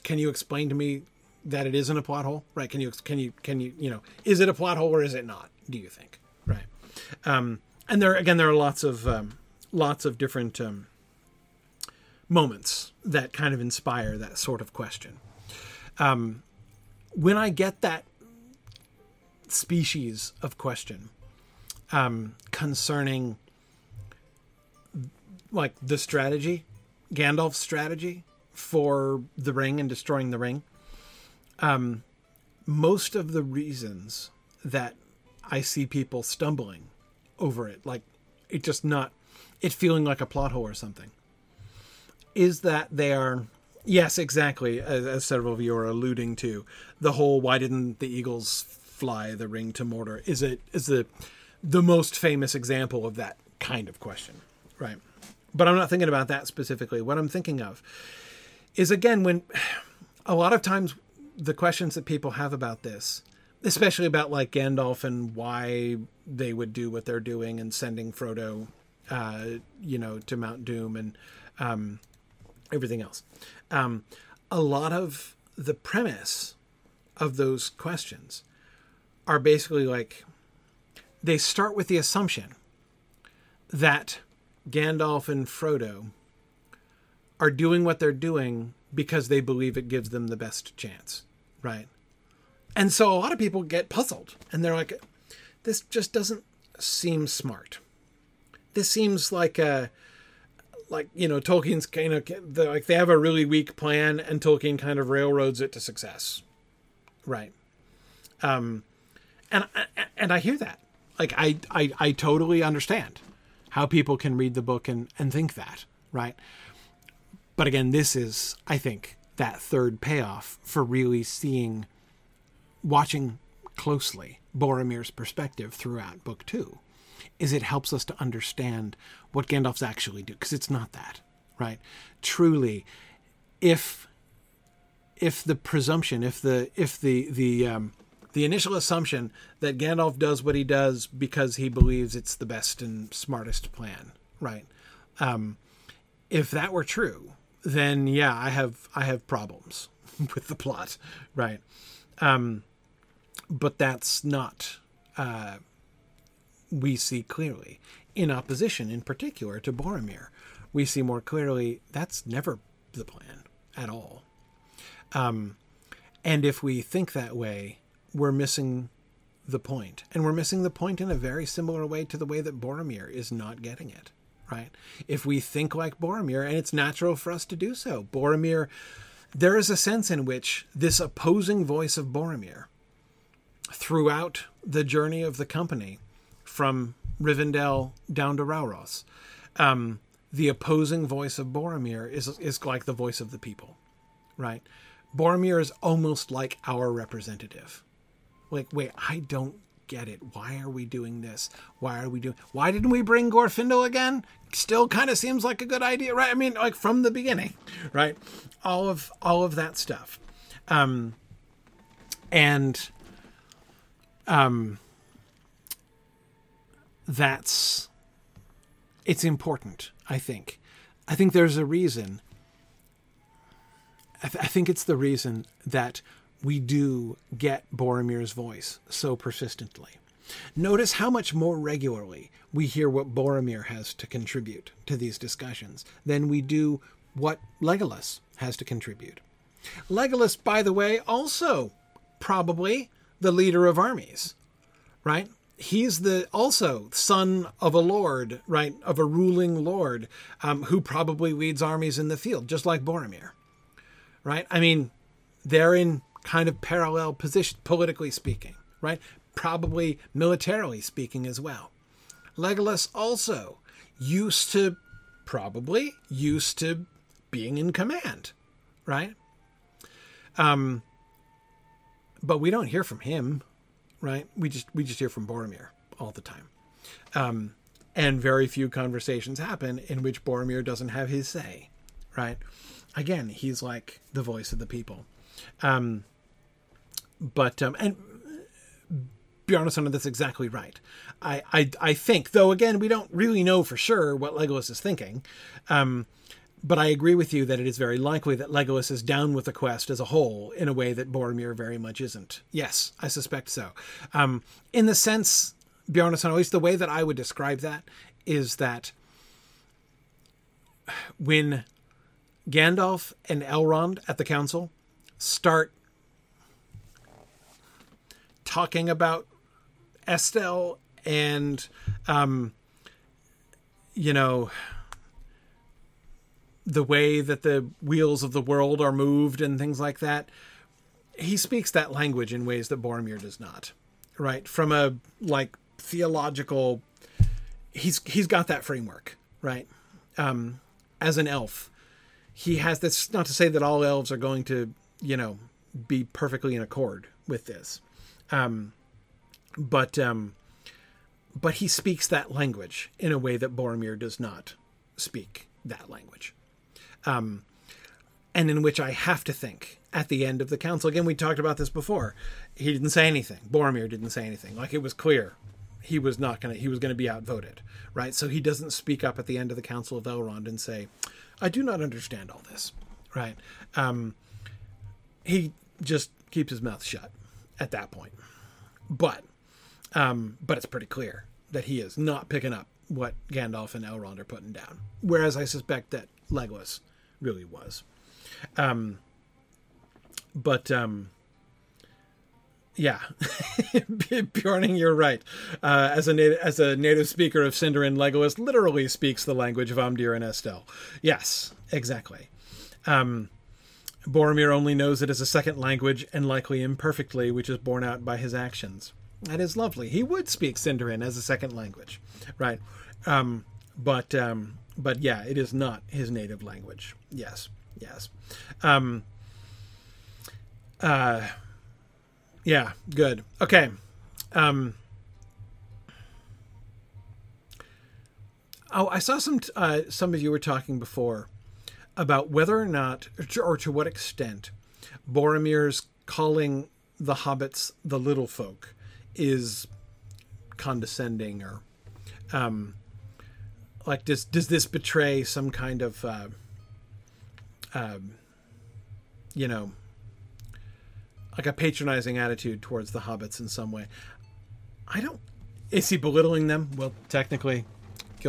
can you explain to me that it isn't a plot hole, right? Can you can you can you you know is it a plot hole or is it not? Do you think, right? Um, and there again, there are lots of um, lots of different um, moments that kind of inspire that sort of question. Um, when I get that species of question um, concerning like the strategy, Gandalf's strategy for the ring and destroying the ring um, most of the reasons that I see people stumbling over it, like it just not, it feeling like a plot hole or something, is that they are, yes, exactly, as, as several of you are alluding to, the whole why didn't the Eagles fly the ring to Mordor is it is the the most famous example of that kind of question, right? But I'm not thinking about that specifically. What I'm thinking of is again when a lot of times the questions that people have about this, especially about like Gandalf and why they would do what they're doing and sending Frodo, uh, you know, to Mount Doom and um, everything else. Um, a lot of the premise of those questions are basically like they start with the assumption that Gandalf and Frodo are doing what they're doing because they believe it gives them the best chance. Right. And so a lot of people get puzzled and they're like, this just doesn't seem smart. This seems like a, like, you know, Tolkien's kind of, like they have a really weak plan and Tolkien kind of railroads it to success. Right. Um, and, and I hear that. Like, I, I, I totally understand how people can read the book and, and think that. Right. But again, this is, I think, that third payoff for really seeing, watching closely Boromir's perspective throughout book two. is it helps us to understand what Gandalf's actually do because it's not that, right? Truly, if if the presumption, if the if the the um, the initial assumption that Gandalf does what he does because he believes it's the best and smartest plan, right? Um, if that were true, then yeah, I have I have problems with the plot, right? Um, but that's not uh, we see clearly in opposition, in particular to Boromir. We see more clearly that's never the plan at all. Um, and if we think that way, we're missing the. And we're missing the point in a very similar way to the way that Boromir is not getting it, right? If we think like Boromir, and it's natural for us to do so, Boromir, there is a sense in which this opposing voice of Boromir throughout the journey of the company from Rivendell down to Rauros, um, the opposing voice of Boromir is, is like the voice of the people, right? Boromir is almost like our representative. Like, wait, I don't get it. Why are we doing this? Why are we doing? Why didn't we bring Glorfindel again? Still, kind of seems like a good idea, right? I mean, like from the beginning, right? All of all of that stuff, um, and um, that's it's important. I think. I think there's a reason I, th- I think it's the reason that we do get Boromir's voice so persistently. Notice how much more regularly we hear what Boromir has to contribute to these discussions than we do what Legolas has to contribute. Legolas, by the way, also probably the leader of armies, right? He's the also son of a lord, right? Of a ruling lord um, who probably leads armies in the field, just like Boromir right? I mean, they're in kind of parallel position, politically speaking, right? Probably militarily speaking as well. Legolas also used to, probably used to being in command, right? Um, but we don't hear from him, right? We just we just hear from Boromir all the time, um, and very few conversations happen in which Boromir doesn't have his say, right? again, he's like the voice of the people. Um, but um, and Bjarnason, that's exactly right. I, I I think, though, again, we don't really know for sure what Legolas is thinking. Um, but I agree with you that it is very likely that Legolas is down with the quest as a whole in a way that Boromir very much isn't. Yes, I suspect so. Um, in the sense, Bjarnason, at least the way that I would describe that is that when Gandalf and Elrond at the council start talking about Estel and, um, you know, the way that the wheels of the world are moved and things like that. He speaks that language in ways that Boromir does not, right? From a like theological, he's he's got that framework, right? Um, as an elf, he has this not to say that all elves are going to you know be perfectly in accord with this um, but um, but he speaks that language in a way that Boromir does not speak that language. Um, and in which I have to think at the end of the council. Again we talked about this before. He didn't say anything. Boromir didn't say anything. Like it was clear he was not going to he was to be outvoted right? So he doesn't speak up at the end of the council of Elrond and say I do not understand all this, right? Um, he just keeps his mouth shut at that point. But, um, but it's pretty clear that he is not picking up what Gandalf and Elrond are putting down. Whereas I suspect that Legolas really was. Um, but um, yeah, Bjorning, you're right. Uh, as a native, as a native speaker of Sindarin, Legolas literally speaks the language of Amdir and Estel. Yes, exactly. Um, Boromir only knows it as a second language and likely imperfectly, which is borne out by his actions. That is lovely. He would speak Sindarin as a second language, right? Um, but um, but yeah, it is not his native language. Yes, yes. Um, uh, yeah, good. Okay. Um Oh, I saw some. Uh, some of you were talking before about whether or not, or to, what extent, Boromir's calling the hobbits the little folk is condescending or um, like does does this betray some kind of uh, um, you know like a patronizing attitude towards the hobbits in some way? I don't is he belittling them? Well technically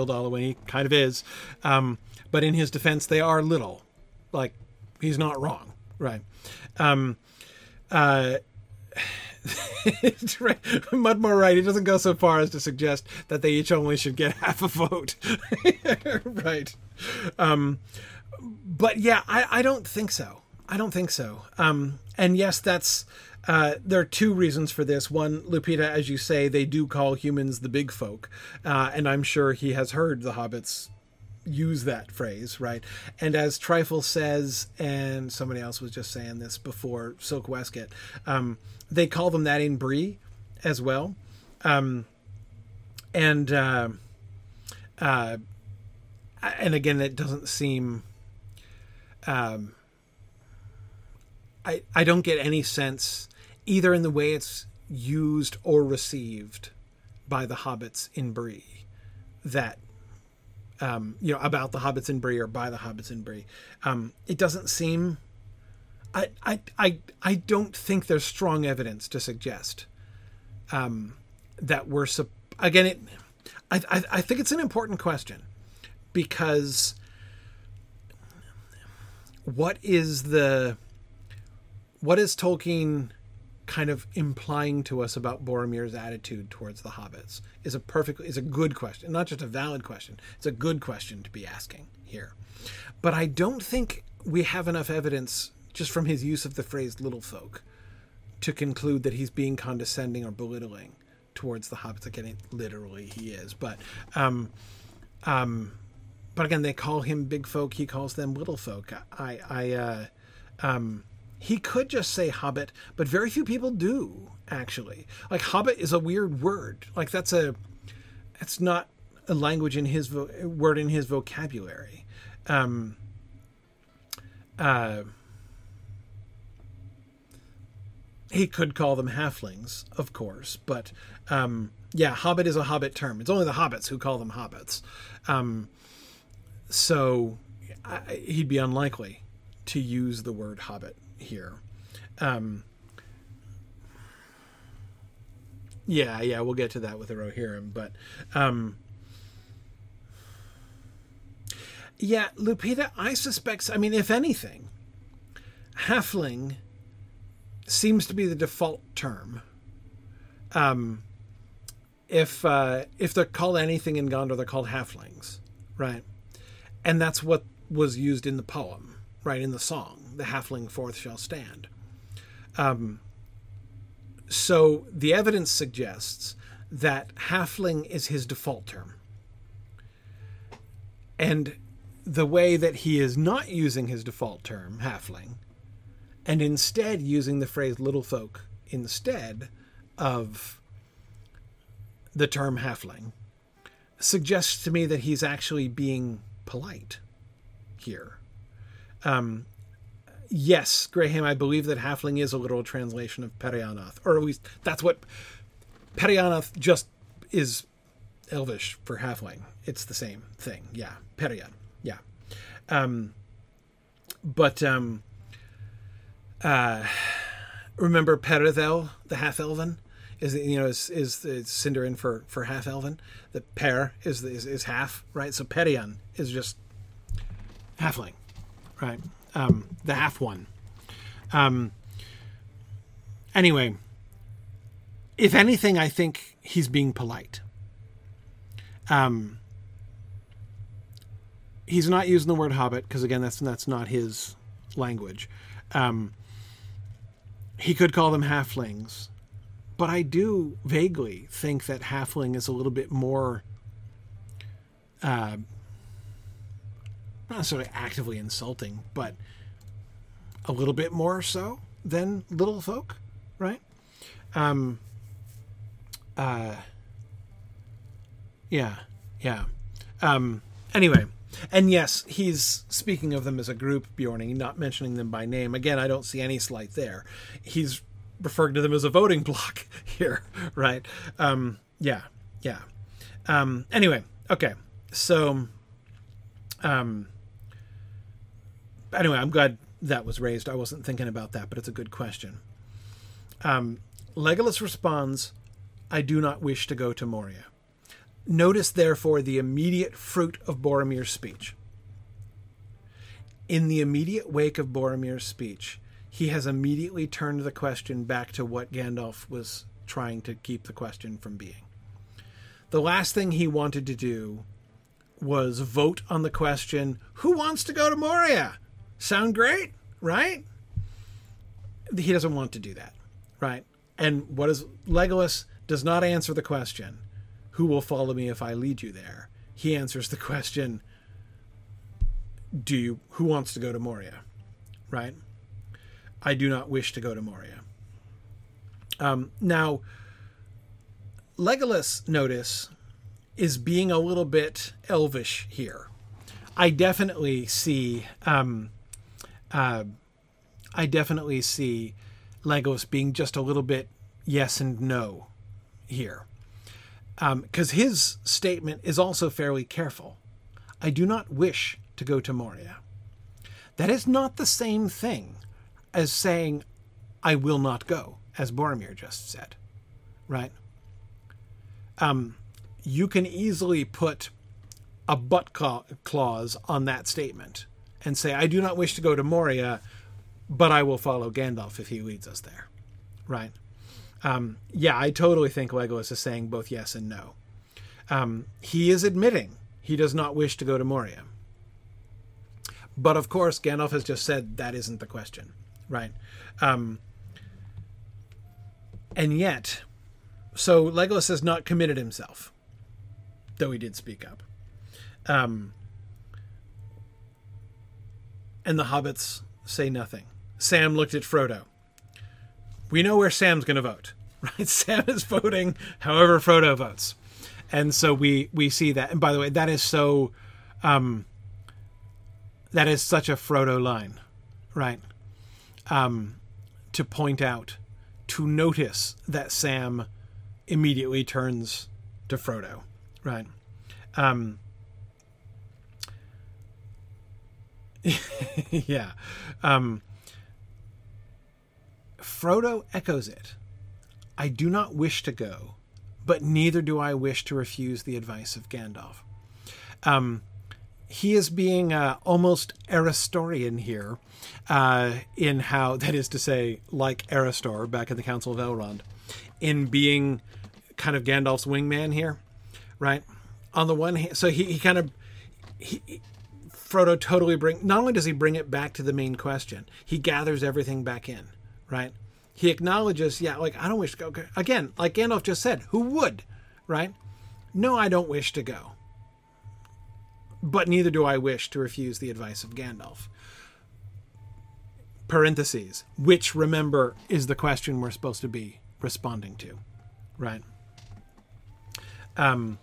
Gil he kind of is um, but in his defense they are little like he's not wrong right um, uh, right. Mudmore right. He doesn't go so far as to suggest that they each only should get half a vote. right. Um, but yeah, I, I don't think so. I don't think so. Um, and yes, that's uh, there are two reasons for this. One, Lupita, as you say, they do call humans the big folk, uh, and I'm sure he has heard the hobbits use that phrase, right? And as Trifle says, and somebody else was just saying this before, Silk Westcott, um, they call them that in Bree as well. Um, and uh, uh, and again, it doesn't seem. Um, I I don't get any sense either in the way it's used or received by the hobbits in Bree that um, you know, about the hobbits in Bree or by the hobbits in Bree. Um, it doesn't seem. I, I, I, I don't think there's strong evidence to suggest um, that we're. Again, it. I, I, I think it's an important question because what is the what is Tolkien kind of implying to us about Boromir's attitude towards the hobbits is a perfect is a good question, not just a valid question. It's a good question to be asking here. But I don't think we have enough evidence just from his use of the phrase little folk to conclude that he's being condescending or belittling towards the hobbits. Again, literally he is, but um, um, but again, they call him big folk. He calls them little folk. I, I, uh, um, he could just say hobbit, but very few people do actually. Like hobbit is a weird word. Like that's a that's not a language in his vo- word in his vocabulary. Um, uh, he could call them halflings, of course, but um, yeah, hobbit is a hobbit term. It's only the hobbits who call them hobbits. Um, so I, he'd be unlikely to use the word hobbit here. Um, yeah, yeah, we'll get to that with the Rohirrim, but um, yeah, Lupita, I suspect. I mean, if anything, halfling seems to be the default term. Um, if uh, if they're called anything in Gondor, they're called halflings, right? And that's what was used in the poem, right? In the song the halfling forth shall stand. Um, so the evidence suggests that halfling is his default term. And the way that he is not using his default term, halfling, and instead using the phrase little folk instead of the term halfling, suggests to me that he's actually being polite here. Um, yes, Graham, I believe that halfling is a literal translation of Periannath, or at least that's what Periannath just is Elvish for halfling. It's the same thing. Yeah, Perian. Yeah. Um, but um, uh, remember Peredhel, the half elven, is you know is is, is Sindarin for for half elven. The per is, is is half right. So Perian is just halfling, right? Um, the half one. Um, anyway, if anything, I think he's being polite. Um, he's not using the word hobbit because again, that's that's not his language. Um, he could call them halflings, but I do vaguely think that halfling is a little bit more. Uh, not necessarily actively insulting, but a little bit more so than little folk, right? Um, uh, yeah, yeah. Um, anyway, and yes, he's speaking of them as a group, Bjorning, not mentioning them by name. Again, I don't see any slight there. He's referring to them as a voting block here, right? Um, yeah, yeah. Um, anyway, okay. So, um, anyway, I'm glad that was raised. I wasn't thinking about that, but it's a good question. Um, Legolas responds, I do not wish to go to Moria. Notice, therefore, the immediate fruit of Boromir's speech. In the immediate wake of Boromir's speech, he has immediately turned the question back to what Gandalf was trying to keep the question from being. The last thing he wanted to do was vote on the question who wants to go to Moria? Sound great, right? He doesn't want to do that, right? And what is Legolas does not answer the question who will follow me if I lead you there? He answers the question, do you, who wants to go to Moria? Right? I do not wish to go to Moria. Um, now, Legolas, notice, is being a little bit elvish here. I definitely see, um, uh, I definitely see Legolas being just a little bit yes and no here because um, his statement is also fairly careful. I do not wish to go to Moria. That is not the same thing as saying, I will not go, as Boromir just said, right? Um, you can easily put a but clause on that statement and say, I do not wish to go to Moria, but I will follow Gandalf if he leads us there, right? Um, yeah, I totally think Legolas is saying both yes and no. Um, he is admitting he does not wish to go to Moria. But of course, Gandalf has just said that isn't the question, right? Um, and yet, so Legolas has not committed himself, though he did speak up. Um, and the hobbits say nothing. Sam looked at Frodo we know where Sam's going to vote, right? Sam is voting however Frodo votes, and so we we see that. And by the way, that is so, um, that is such a Frodo line, right? Um, to point out, to notice that Sam immediately turns to Frodo, right? Um, yeah. Um, Frodo echoes it. I do not wish to go, but neither do I wish to refuse the advice of Gandalf. Um, he is being uh, almost Erestorian here, uh, in how, that is to say, like Erestor back in the Council of Elrond, in being kind of Gandalf's wingman here, right? On the one hand, so he, he kind of, he, Frodo totally bring, not only does he bring it back to the main question, he gathers everything back in, right? he acknowledges, yeah, like I don't wish to go. Again, like Gandalf just said, who would, right? No, I don't wish to go. But neither do I wish to refuse the advice of Gandalf. Parentheses, which remember is the question we're supposed to be responding to, right? Um,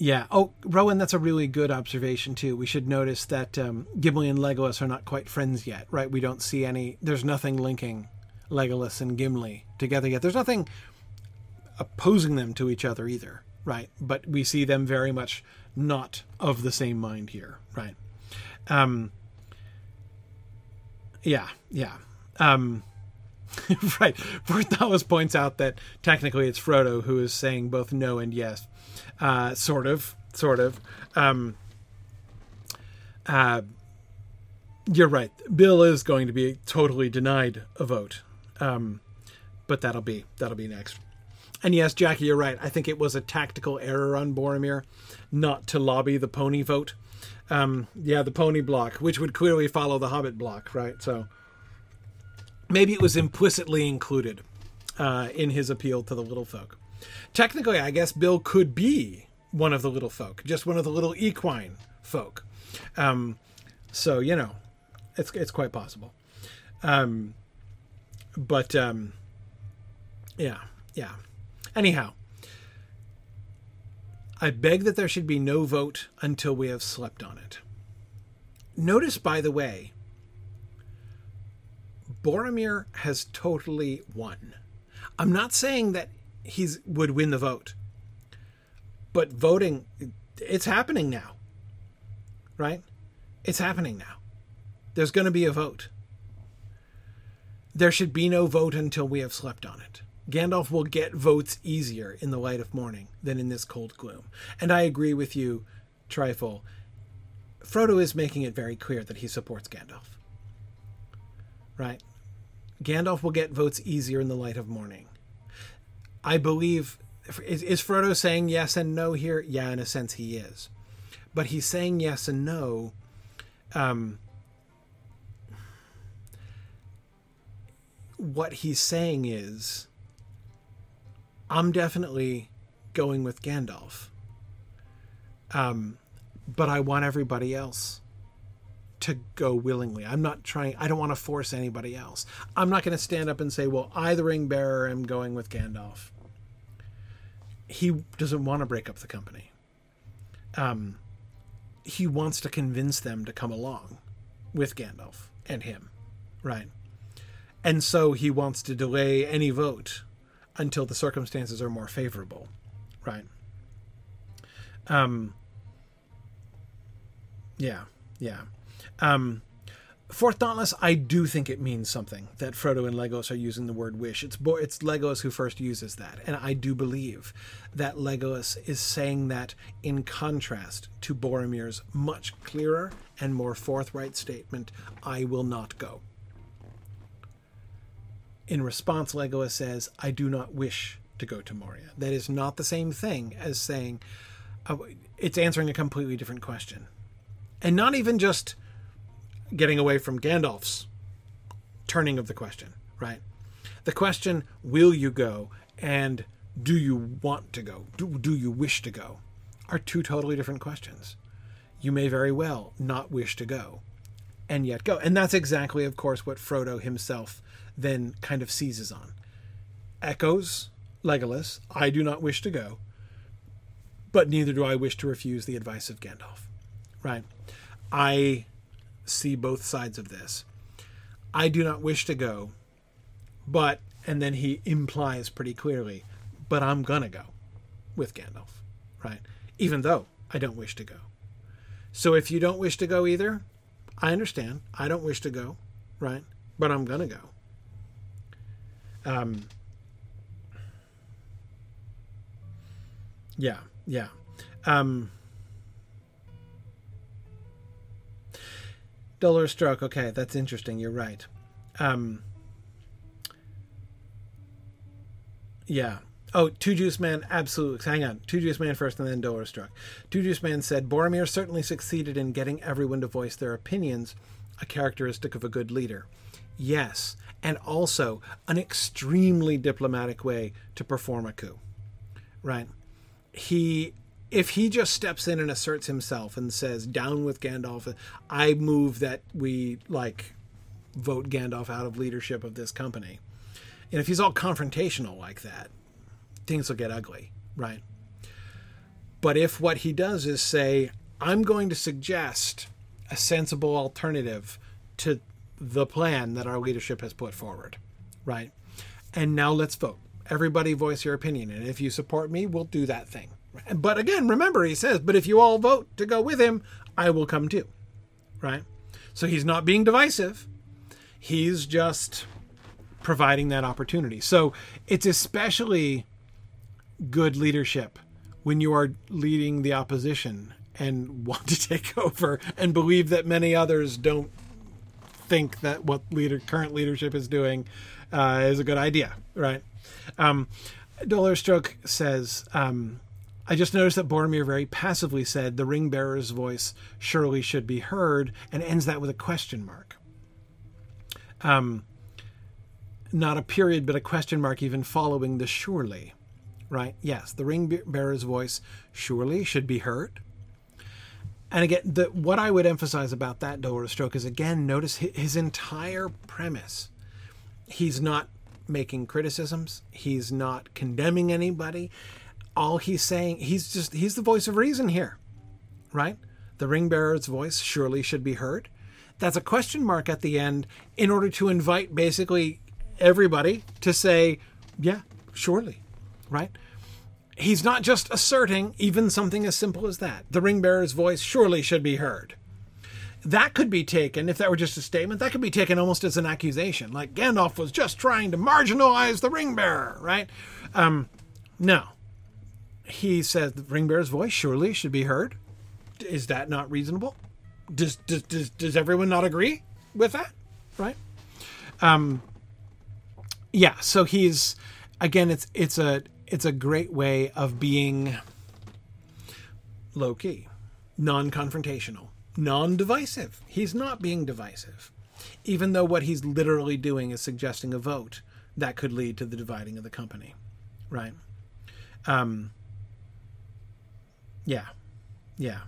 Yeah. Oh, Rowan, that's a really good observation too. We should notice that um, Gimli and Legolas are not quite friends yet, right? We don't see any. There's nothing linking Legolas and Gimli together yet. There's nothing opposing them to each other either, right? But we see them very much not of the same mind here, right? Um. Yeah. Yeah. Um. right. Porthos points out that technically it's Frodo who is saying both no and yes uh, sort of, sort of. Um, uh, you're right. Bill is going to be totally denied a vote, um, but that'll be that'll be next. And yes, Jackie, you're right. I think it was a tactical error on Boromir not to lobby the pony vote. Um, yeah, the pony block, which would clearly follow the Hobbit block, right? So maybe it was implicitly included uh, in his appeal to the little folk. Technically, I guess Bill could be one of the little folk, just one of the little equine folk. Um, so you know, it's it's quite possible. Um, but um, yeah, yeah. Anyhow, I beg that there should be no vote until we have slept on it. Notice, by the way, Boromir has totally won. I'm not saying that he's would win the vote, but voting, it's happening now, right? It's happening now. There's going to be a vote. There should be no vote until we have slept on it. Gandalf will get votes easier in the light of morning than in this cold gloom. And I agree with you, Trifle. Frodo is making it very clear that he supports Gandalf. Right? Gandalf will get votes easier in the light of morning. I believe. Is, is Frodo saying yes and no here? Yeah, in a sense, he is. But he's saying yes and no. Um, what he's saying is I'm definitely going with Gandalf. Um, but I want everybody else to go willingly. I'm not trying, I don't want to force anybody else. I'm not going to stand up and say, well, I, the ring bearer, am going with Gandalf. He doesn't want to break up the company. Um, he wants to convince them to come along with Gandalf and him, right? And so he wants to delay any vote until the circumstances are more favorable, right? Um, yeah, yeah. Um, Fourth Dauntless, I do think it means something that Frodo and Legolas are using the word wish. It's Bo- it's Legolas who first uses that, and I do believe that Legolas is saying that in contrast to Boromir's much clearer and more forthright statement, "I will not go." In response, Legolas says, I do not wish to go to Moria. That is not the same thing as saying, uh, it's answering a completely different question. And not even just getting away from Gandalf's turning of the question, right? The question, will you go? And do you want to go? Do, do you wish to go? Are two totally different questions. You may very well not wish to go and yet go. And that's exactly, of course, what Frodo himself then kind of seizes on. Echoes Legolas, I do not wish to go, but neither do I wish to refuse the advice of Gandalf. Right? I see both sides of this. I do not wish to go, but, and then he implies pretty clearly, but I'm gonna go with Gandalf, right? Even though I don't wish to go. So if you don't wish to go either, I understand. I don't wish to go, right? But I'm gonna go. Um, yeah, yeah. Um, Dollar stroke. Okay, that's interesting. You're right. Um, yeah. Oh, Two Juice Man, absolutely. Hang on. Two Juice Man first and then Dollar Struck. Two Juice Man said Boromir certainly succeeded in getting everyone to voice their opinions, a characteristic of a good leader. Yes, and also an extremely diplomatic way to perform a coup. Right? He if he just steps in and asserts himself and says down with Gandalf, I move that we like vote Gandalf out of leadership of this company. And if he's all confrontational like that, things will get ugly, right? But if what he does is say, I'm going to suggest a sensible alternative to the plan that our leadership has put forward, right? And now let's vote. Everybody voice your opinion. And if you support me, we'll do that thing. But again, remember, he says, but if you all vote to go with him, I will come too, right? So he's not being divisive. He's just providing that opportunity. So it's especially good leadership when you are leading the opposition and want to take over and believe that many others don't think that what leader current leadership is doing uh, is a good idea, right? Um, Dollar Stroke says, um, I just noticed that Boromir very passively said the ring bearer's voice surely should be heard and ends that with a question mark. Um, not a period, but a question mark, even following the surely. Right? Yes, the ring bearer's voice surely should be heard. And again, the, what I would emphasize about that Dollar Stroke is again, notice his, his entire premise. He's not making criticisms. He's not condemning anybody. All he's saying, he's just he's the voice of reason here, right? The ring bearer's voice surely should be heard. That's a question mark at the end in order to invite basically everybody to say, yeah, surely, right? He's not just asserting even something as simple as that. The ring bearer's voice surely should be heard. That could be taken, if that were just a statement, that could be taken almost as an accusation, like Gandalf was just trying to marginalize the ring bearer, right? Um, no. He says the ring bearer's voice surely should be heard. Is that not reasonable? Does, does, does, does everyone not agree with that? Right? Um, yeah, so he's again it's it's a it's a great way of being low key, non confrontational, non divisive. He's not being divisive, even though what he's literally doing is suggesting a vote that could lead to the dividing of the company. Right? Um, yeah. Yeah.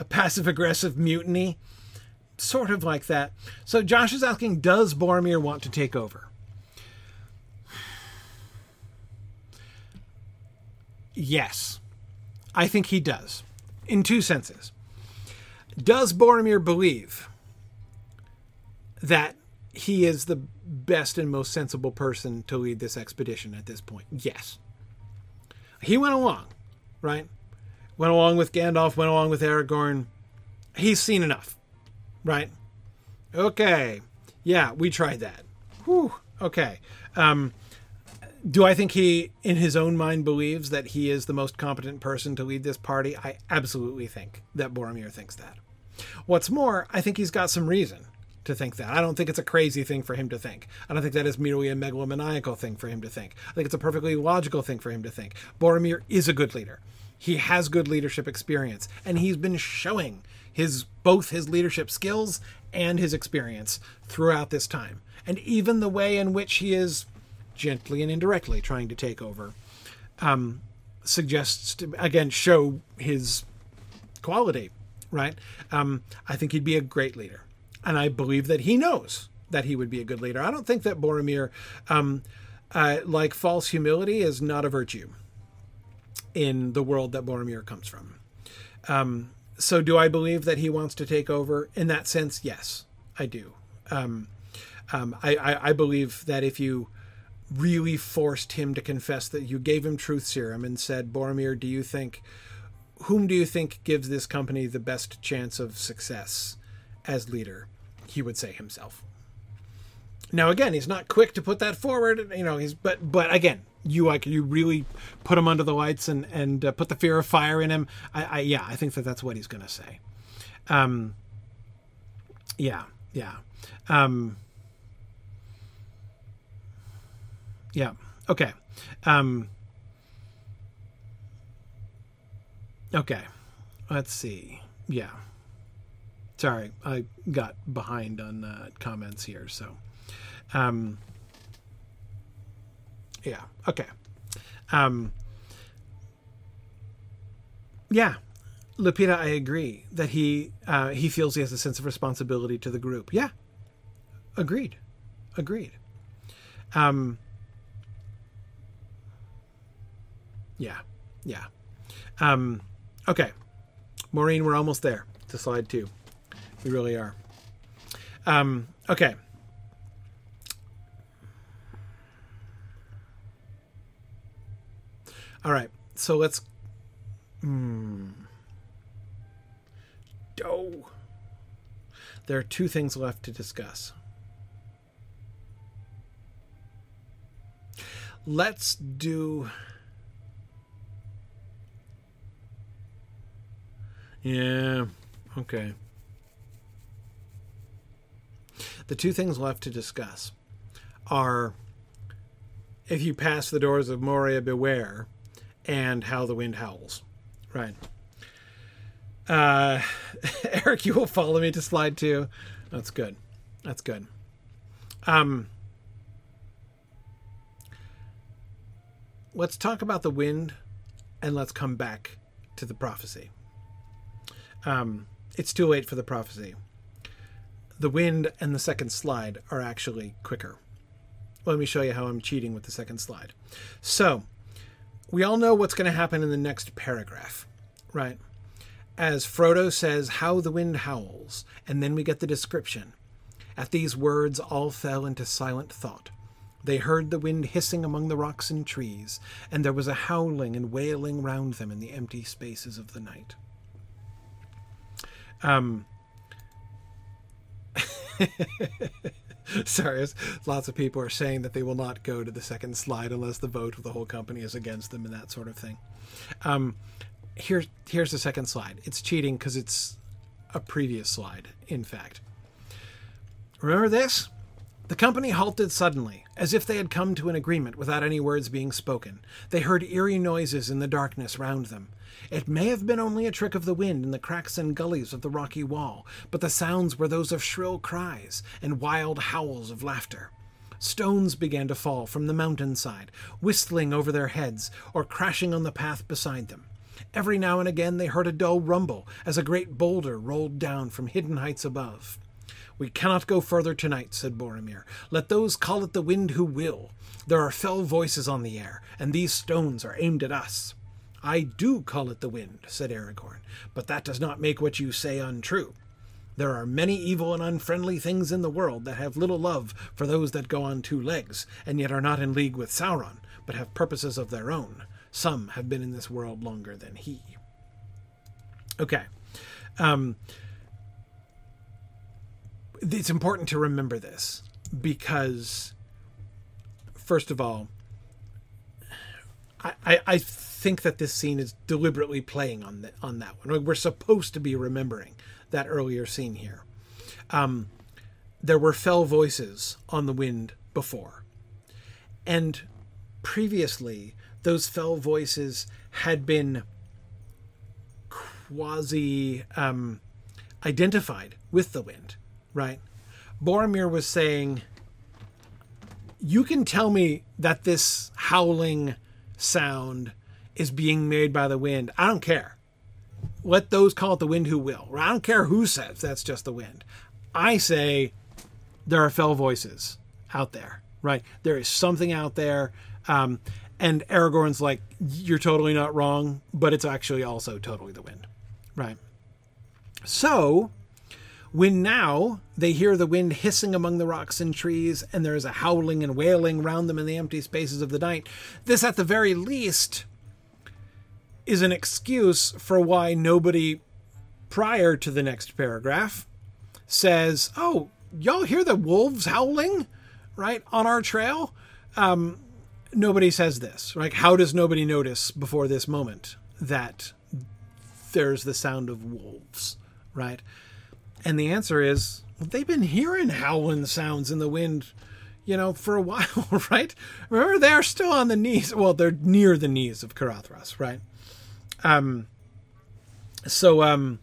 A passive aggressive mutiny, sort of like that. So Josh is asking Does Boromir want to take over? Yes, I think he does, in two senses. Does Boromir believe that he is the best and most sensible person to lead this expedition at this point? Yes. He went along, right? Went along with Gandalf, went along with Aragorn. He's seen enough, right? Okay. Yeah, we tried that. Whew. Okay. Um, do I think he, in his own mind, believes that he is the most competent person to lead this party? I absolutely think that Boromir thinks that. What's more, I think he's got some reason to think that. I don't think it's a crazy thing for him to think. I don't think that is merely a megalomaniacal thing for him to think. I think it's a perfectly logical thing for him to think. Boromir is a good leader. He has good leadership experience, and he's been showing his both his leadership skills and his experience throughout this time. And even the way in which he is gently and indirectly trying to take over, um, suggests to, again show his quality. Right? Um, I think he'd be a great leader, and I believe that he knows that he would be a good leader. I don't think that Boromir, um, uh, like false humility, is not a virtue in the world that Boromir comes from. Um, so, do I believe that he wants to take over? In that sense, yes, I do. Um, um, I, I, I, believe that if you really forced him to confess that you gave him truth serum and said, Boromir, do you think, whom do you think gives this company the best chance of success as leader? He would say himself. Now, again, he's not quick to put that forward. You know, he's but but again, you like you really put him under the lights and and uh, put the fear of fire in him. I, I yeah, I think that that's what he's going to say. Um. Yeah, yeah. Um. Yeah. Okay. Um, okay. Let's see. Yeah. Sorry, I got behind on uh, comments here. So, um, yeah. Okay. Um, yeah. Lupita, I agree that he uh, he feels he has a sense of responsibility to the group. Yeah. Agreed. Agreed. Um, Yeah, yeah. Um, okay, Maureen, we're almost there to slide two. We really are. Um, okay. All right. So let's. Hmm. There are two things left to discuss. Let's do. Yeah, okay. The two things left to discuss are if you pass the doors of Moria, beware, and how the wind howls. Right. Uh, Eric, you will follow me to slide two. That's good. That's good. Um, let's talk about the wind and let's come back to the prophecy. Um, it's too late for the prophecy. The wind and the second slide are actually quicker. Let me show you how I'm cheating with the second slide. So, we all know what's going to happen in the next paragraph, right? As Frodo says, How the wind howls, and then we get the description. At these words, all fell into silent thought. They heard the wind hissing among the rocks and trees, and there was a howling and wailing round them in the empty spaces of the night. Um, sorry, lots of people are saying that they will not go to the second slide unless the vote of the whole company is against them and that sort of thing. Um, here, here's the second slide. It's cheating because it's a previous slide, in fact. Remember this? The company halted suddenly, as if they had come to an agreement without any words being spoken. They heard eerie noises in the darkness round them. It may have been only a trick of the wind in the cracks and gullies of the rocky wall, but the sounds were those of shrill cries and wild howls of laughter. Stones began to fall from the mountainside, whistling over their heads or crashing on the path beside them. Every now and again they heard a dull rumble as a great boulder rolled down from hidden heights above. We cannot go further tonight, said Boromir. Let those call it the wind who will. There are fell voices on the air, and these stones are aimed at us. I do call it the wind, said Aragorn, but that does not make what you say untrue. There are many evil and unfriendly things in the world that have little love for those that go on two legs, and yet are not in league with Sauron, but have purposes of their own. Some have been in this world longer than he. Okay. Um, it's important to remember this because, first of all, I, I, think that this scene is deliberately playing on the, on that one. We're supposed to be remembering that earlier scene here. Um, there were fell voices on the wind before, and previously those fell voices had been quasi um, identified with the wind right? Boromir was saying, You can tell me that this howling sound is being made by the wind. I don't care. Let those call it the wind who will. I don't care who says that's just the wind. I say there are fell voices out there, right? There is something out there. Um, and Aragorn's like, You're totally not wrong, but it's actually also totally the wind, right? So when now they hear the wind hissing among the rocks and trees, and there is a howling and wailing round them in the empty spaces of the night, this at the very least is an excuse for why nobody prior to the next paragraph says, Oh, y'all hear the wolves howling, right, on our trail? Um, nobody says this. Right? How does nobody notice before this moment that there's the sound of wolves, right? And the answer is well, they've been hearing howling sounds in the wind, you know, for a while, right? Remember, they're still on the knees. Well, they're near the knees of Caradhras, right? Um. So, um,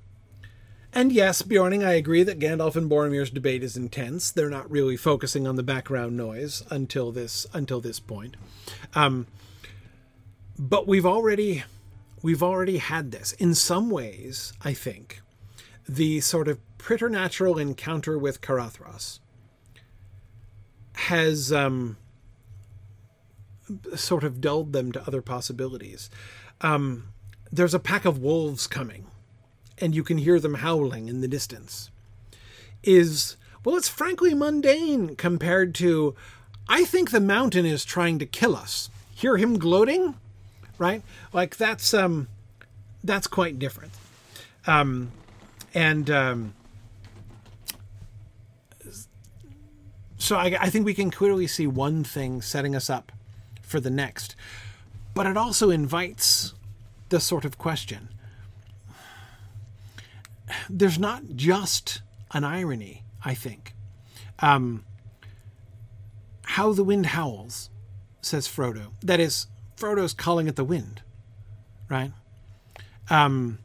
and yes, Bjorning, I agree that Gandalf and Boromir's debate is intense. They're not really focusing on the background noise until this until this point. Um, but we've already we've already had this. In some ways, I think the sort of preternatural encounter with Caradhras has um, sort of dulled them to other possibilities. Um, there's a pack of wolves coming, and you can hear them howling in the distance. Is, well, it's frankly mundane compared to, I think the mountain is trying to kill us. Hear him gloating? Right? Like that's um that's quite different. Um and um, so I, I think we can clearly see one thing setting us up for the next, but it also invites the sort of question. There's not just an irony, I think. Um, how the wind howls, says Frodo. That is, Frodo's calling it the wind, right? Um,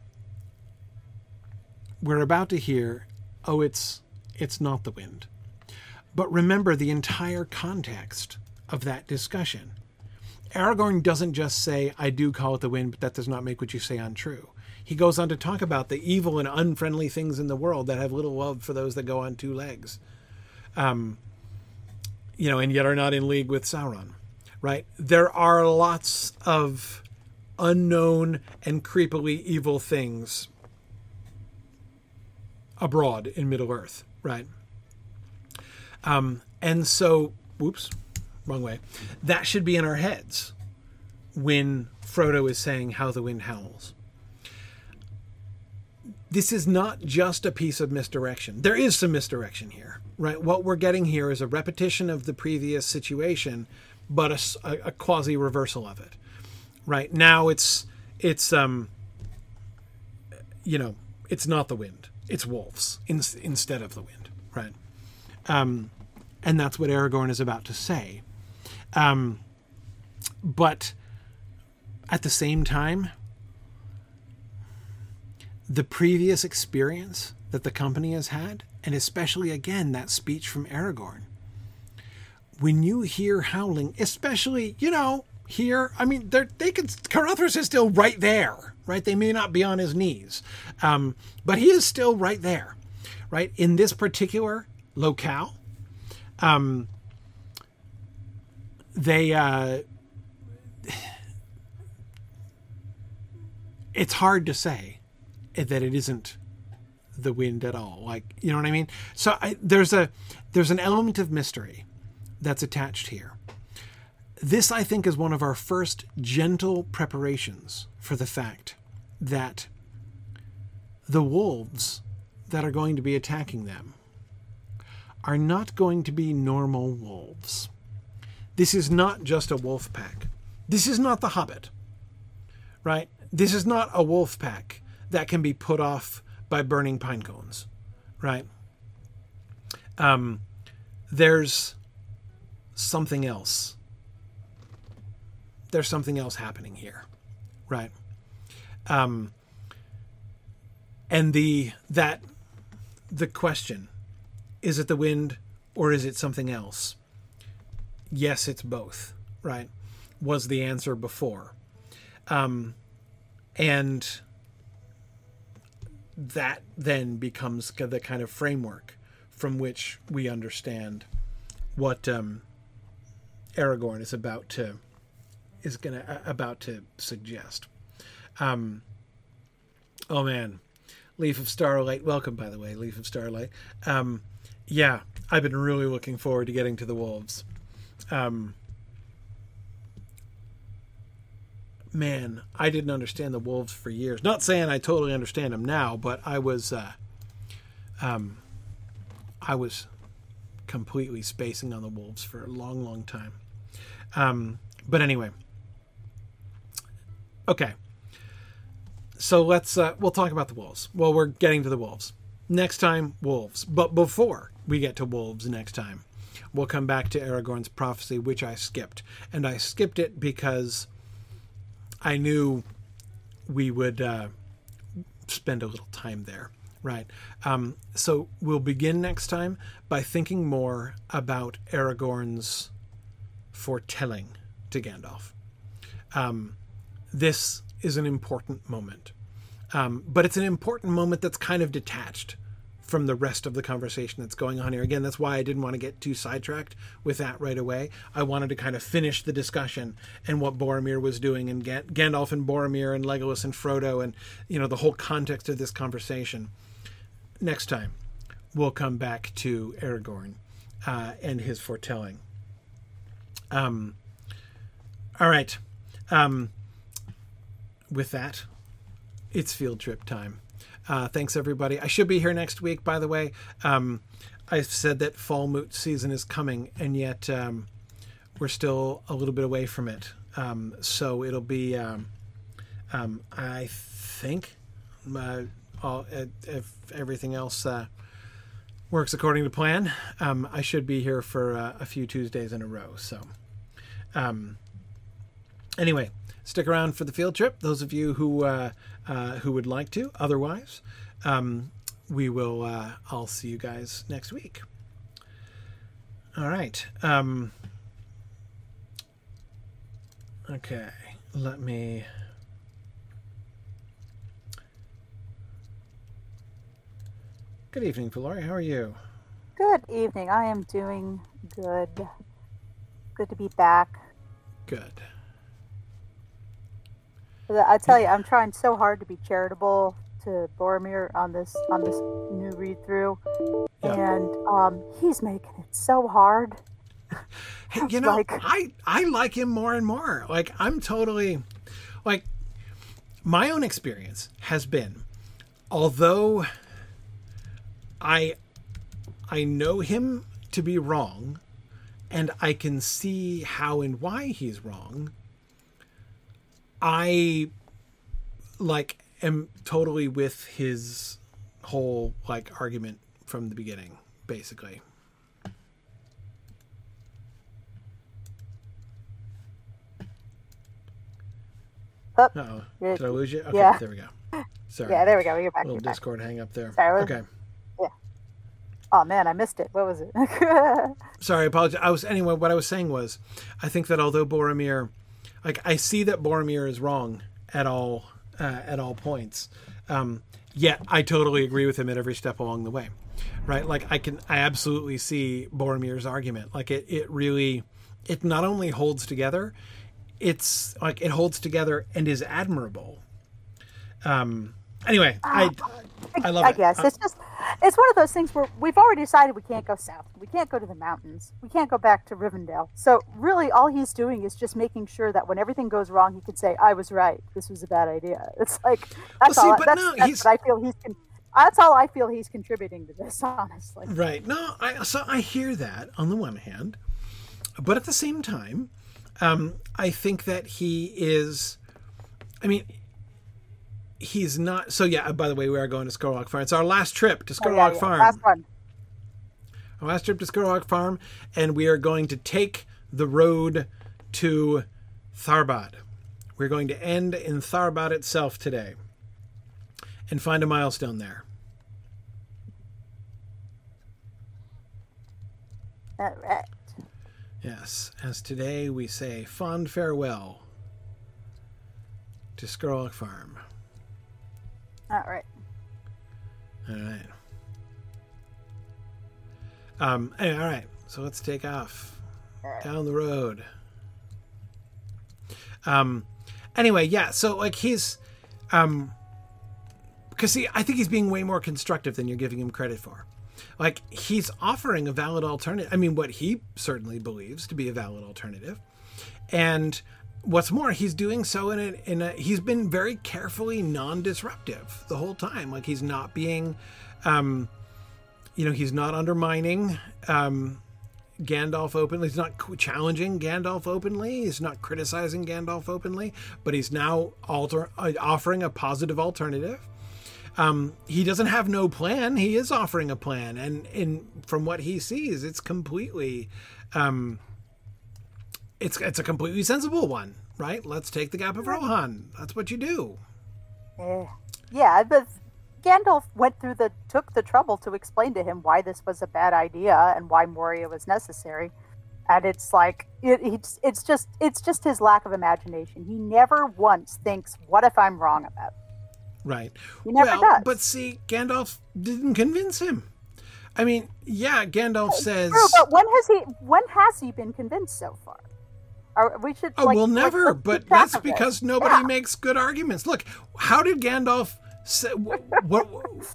we're about to hear, oh, it's it's not the wind. But remember the entire context of that discussion. Aragorn doesn't just say, I do call it the wind, but that does not make what you say untrue. He goes on to talk about the evil and unfriendly things in the world that have little love for those that go on two legs. Um, you know, and yet are not in league with Sauron, right? There are lots of unknown and creepily evil things abroad in Middle Earth, right? Um, and so, whoops, wrong way. That should be in our heads when Frodo is saying how the wind howls. This is not just a piece of misdirection. There is some misdirection here, right? What we're getting here is a repetition of the previous situation, but a, a quasi reversal of it. Right now, it's it's um, you know, it's not the wind; it's wolves in, instead of the wind, right? Um, and that's what Aragorn is about to say. Um, but at the same time, the previous experience that the company has had, and especially again that speech from Aragorn, when you hear howling, especially, you know, here, I mean, they could, Caradhras is still right there, right? They may not be on his knees, um, but he is still right there, right? In this particular locale, um, they, uh, it's hard to say that it isn't the wind at all. Like, you know what I mean? So I, there's a there's an element of mystery that's attached here. This, I think, is one of our first gentle preparations for the fact that the wolves that are going to be attacking them are not going to be normal wolves. This is not just a wolf pack. This is not the Hobbit, right? This is not a wolf pack that can be put off by burning pine cones, right? Um, there's something else. There's something else happening here, right? Um, and the that the question is it the wind or is it something else? Yes, it's both, right? Was the answer before. Um, and that then becomes the kind of framework from which we understand what um, Aragorn is about to is gonna uh, about to suggest. Um, oh man, Leaf of Starlight. Welcome, by the way, Leaf of Starlight. Um, yeah, I've been really looking forward to getting to the wolves. Um, man, I didn't understand the wolves for years. Not saying I totally understand them now, but I was, uh, um, I was completely spacing on the wolves for a long, long time. Um, but anyway, okay. So let's uh, we'll talk about the wolves. Well, we're getting to the wolves next time. Wolves, but before we get to wolves next time, we'll come back to Aragorn's prophecy, which I skipped, and I skipped it because I knew we would uh, spend a little time there. Right. Um, so we'll begin next time by thinking more about Aragorn's foretelling to Gandalf. Um, this is an important moment, um, but it's an important moment that's kind of detached from the rest of the conversation that's going on here. Again, that's why I didn't want to get too sidetracked with that right away. I wanted to kind of finish the discussion and what Boromir was doing and Gandalf and Boromir and Legolas and Frodo and you know the whole context of this conversation. Next time, we'll come back to Aragorn uh, and his foretelling. Um. All right. Um. With that, it's field trip time. Uh, thanks, everybody. I should be here next week, by the way. Um, I've said that fall moot season is coming, and yet um, we're still a little bit away from it. Um, so it'll be, um, um, I think, uh, all, uh, if everything else uh, works according to plan, um, I should be here for uh, a few Tuesdays in a row. So, anyway, stick around for the field trip. Those of you who uh, uh, who would like to. Otherwise, um, we will. Uh, I'll see you guys next week. All right. Um, okay. Let me. Good evening, Valori. How are you? Good evening. I am doing good. Good to be back. Good. I tell you, I'm trying so hard to be charitable to Boromir on this on this new read through, Yeah. and um, he's making it so hard. Hey, you know, like- I I like him more and more. Like I'm totally like my own experience has been although I I know him to be wrong and I can see how and why he's wrong. I like am totally with his whole like argument from the beginning basically. Oh, Did I lose you? Okay, Yeah. there we go. Sorry. yeah, there we go. You're back. little You're back. Discord hang up there. Sorry, okay. Oh man, I missed it. What was it? Sorry, I apologize. I was anyway. What I was saying was, I think that although Boromir, like I see that Boromir is wrong at all uh, at all points, um, yet I totally agree with him at every step along the way. Right? Like I can, I absolutely see Boromir's argument. Like it, it really, it not only holds together, it's like it holds together and is admirable. Um. Anyway, I, I love I it. guess Uh, it's just it's one of those things where we've already decided we can't go south. We can't go to the mountains. We can't go back to Rivendell. So really, all he's doing is just making sure that when everything goes wrong, he can say, "I was right. This was a bad idea." It's like that's see, all. but that's, no, that's I feel he's. Con- that's all I feel he's contributing to this, honestly. Right. No, I so I hear that on the one hand, but at the same time, um, I think that he is. I mean, he's not. So yeah. Uh, by the way, we are going to Skurlock Farm. It's our last trip to Oh, Skurlock yeah, yeah. Farm. Last one. Our last trip to Skurlock Farm, and we are going to take the road to Tharbad. We're going to end in Tharbad itself today, and find a milestone there. All right. Yes, as today we say fond farewell to Skurlock Farm. All right. All right. Um. Anyway, all right. So let's take off down the road. Um. Anyway, yeah. So like he's, um, because see, I think he's being way more constructive than you're giving him credit for. Like he's offering a valid alternative. I mean, what he certainly believes to be a valid alternative, and what's more, he's doing so in a, in a he's been very carefully non-disruptive the whole time. Like he's not being, um, you know, he's not undermining um, Gandalf openly. He's not challenging Gandalf openly. He's not criticizing Gandalf openly. But he's now alter uh, offering a positive alternative. Um, he doesn't have no plan. He is offering a plan, and in from what he sees, it's completely, um, it's it's a completely sensible one, right? Let's take the Gap of Rohan. That's what you do. Yeah, but Gandalf went through the took the trouble to explain to him why this was a bad idea and why Moria was necessary. And it's like it, it's it's just it's just his lack of imagination. He never once thinks, "What if I'm wrong about?" It? Right. He never well, does. but see, Gandalf didn't convince him. I mean, yeah, Gandalf says, True, but when has he when has he been convinced so far? Or we should. "Oh, like, well, like, never." let's but that's because nobody Yeah. makes good arguments. Look, how did Gandalf say? What what,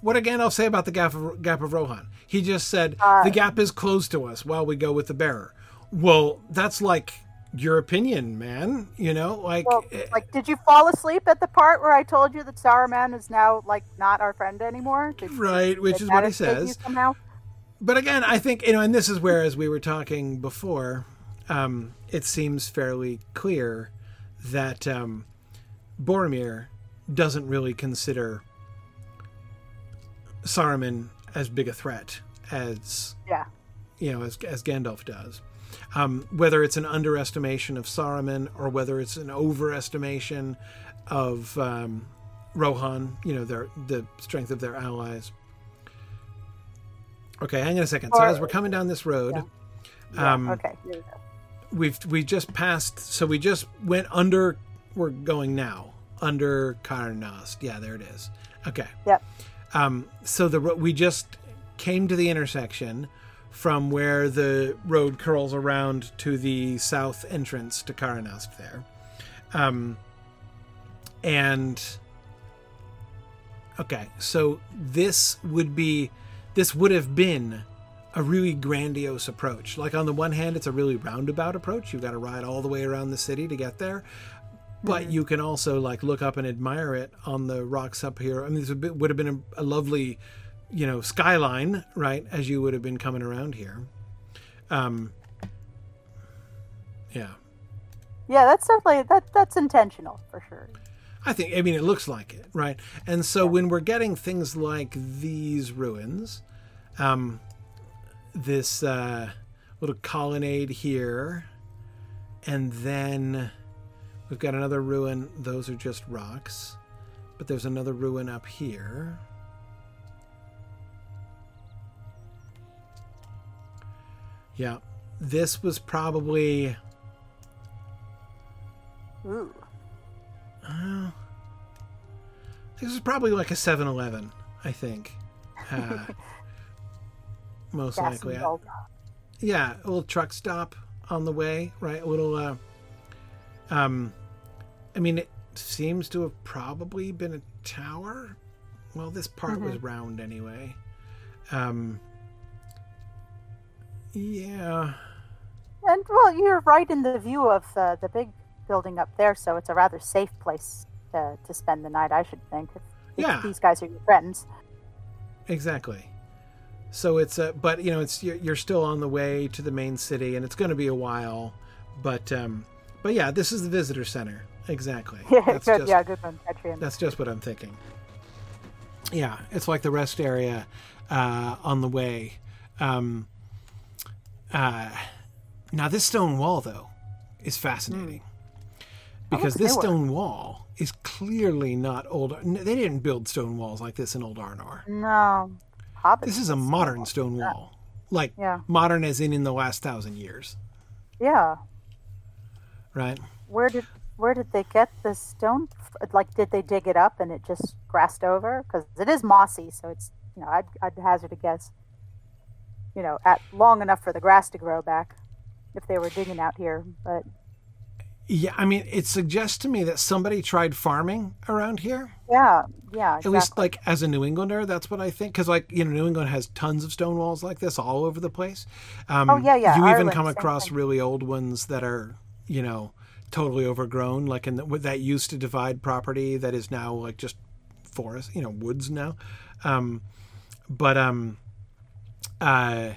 what did Gandalf say about the gap of, gap of Rohan? He just said Uh, the gap is closed to us while we go with the bearer. Well, that's like your opinion, man. You know, like. Well, eh, like, did you fall asleep at the part where I told you that Saruman is now like not our friend anymore? Did, Right, which is what he says. but again, I think you know, and this is where, as we were talking before, um, it seems fairly clear that um, Boromir doesn't really consider Saruman as big a threat as Yeah. you know as as Gandalf does. Um, whether it's an underestimation of Saruman or whether it's an overestimation of um, Rohan, you know, their the strength of their allies. Okay, hang on a second. So as we're coming down this road, Yeah, Um, okay. Here we go. We've we just passed. So we just went under. We're going now under Karnast. Yeah, there it is. Okay. Yep. Um, so the we just came to the intersection from where the road curls around to the south entrance to Karanast there. Um, and okay, so this would be this would have been a really grandiose approach. Like on the one hand, it's a really roundabout approach. You've got to ride all the way around the city to get there. But you can also like look up and admire it on the rocks up here. I mean, this would, have been a, a lovely, you know, skyline, right? As you would have been coming around here. Um, yeah, Yeah, that's definitely that that's intentional for sure. I think. I mean, it looks like it, right? And so when we're getting things like these ruins, um, this uh, little colonnade here, and then we've got another ruin. Those are just rocks, but there's another ruin up here. Yeah, this was probably. Ooh. This is probably like a 7-Eleven, I think. Uh, most Gas likely. Yeah, a little truck stop on the way, right? A little. Uh, um, I mean, it seems to have probably been a tower. Well, this part was round anyway. Um, yeah. And well, you're right in the view of uh, the big building up there, so it's a rather safe place to, to spend the night, I should think. If, if Yeah. these guys are your friends. Exactly. So it's a, but you know, it's you're, still on the way to the main city, and it's going to be a while. But um, but yeah, this is the visitor center. Exactly. Yeah, That's good, just yeah, good one, that's just what I'm thinking. Yeah, it's like the rest area uh, on the way. Um, uh, now this stone wall though is fascinating because this stone wall is clearly not old. They didn't build stone walls like this in Old Arnor. No, Hobbits. This is a modern stone wall. Like Yeah. modern as in in the last thousand years, Yeah. right? Where did where did they get this stone? Like, did they dig it up and it just grassed over? Because it is mossy, so it's you know I'd, I'd hazard a guess. You know, at long enough for the grass to grow back, if they were digging out here. But Yeah, I mean, it suggests to me that somebody tried farming around here. yeah, yeah, At least, like as a New Englander, that's what I think. Because, like you know, New England has tons of stone walls like this all over the place. Um, Oh, yeah, yeah, You even come across thing. really old ones that are, you know, totally overgrown. Like in the, that used to divide property that is now like just forest, you know, woods now. Um, but um, uh,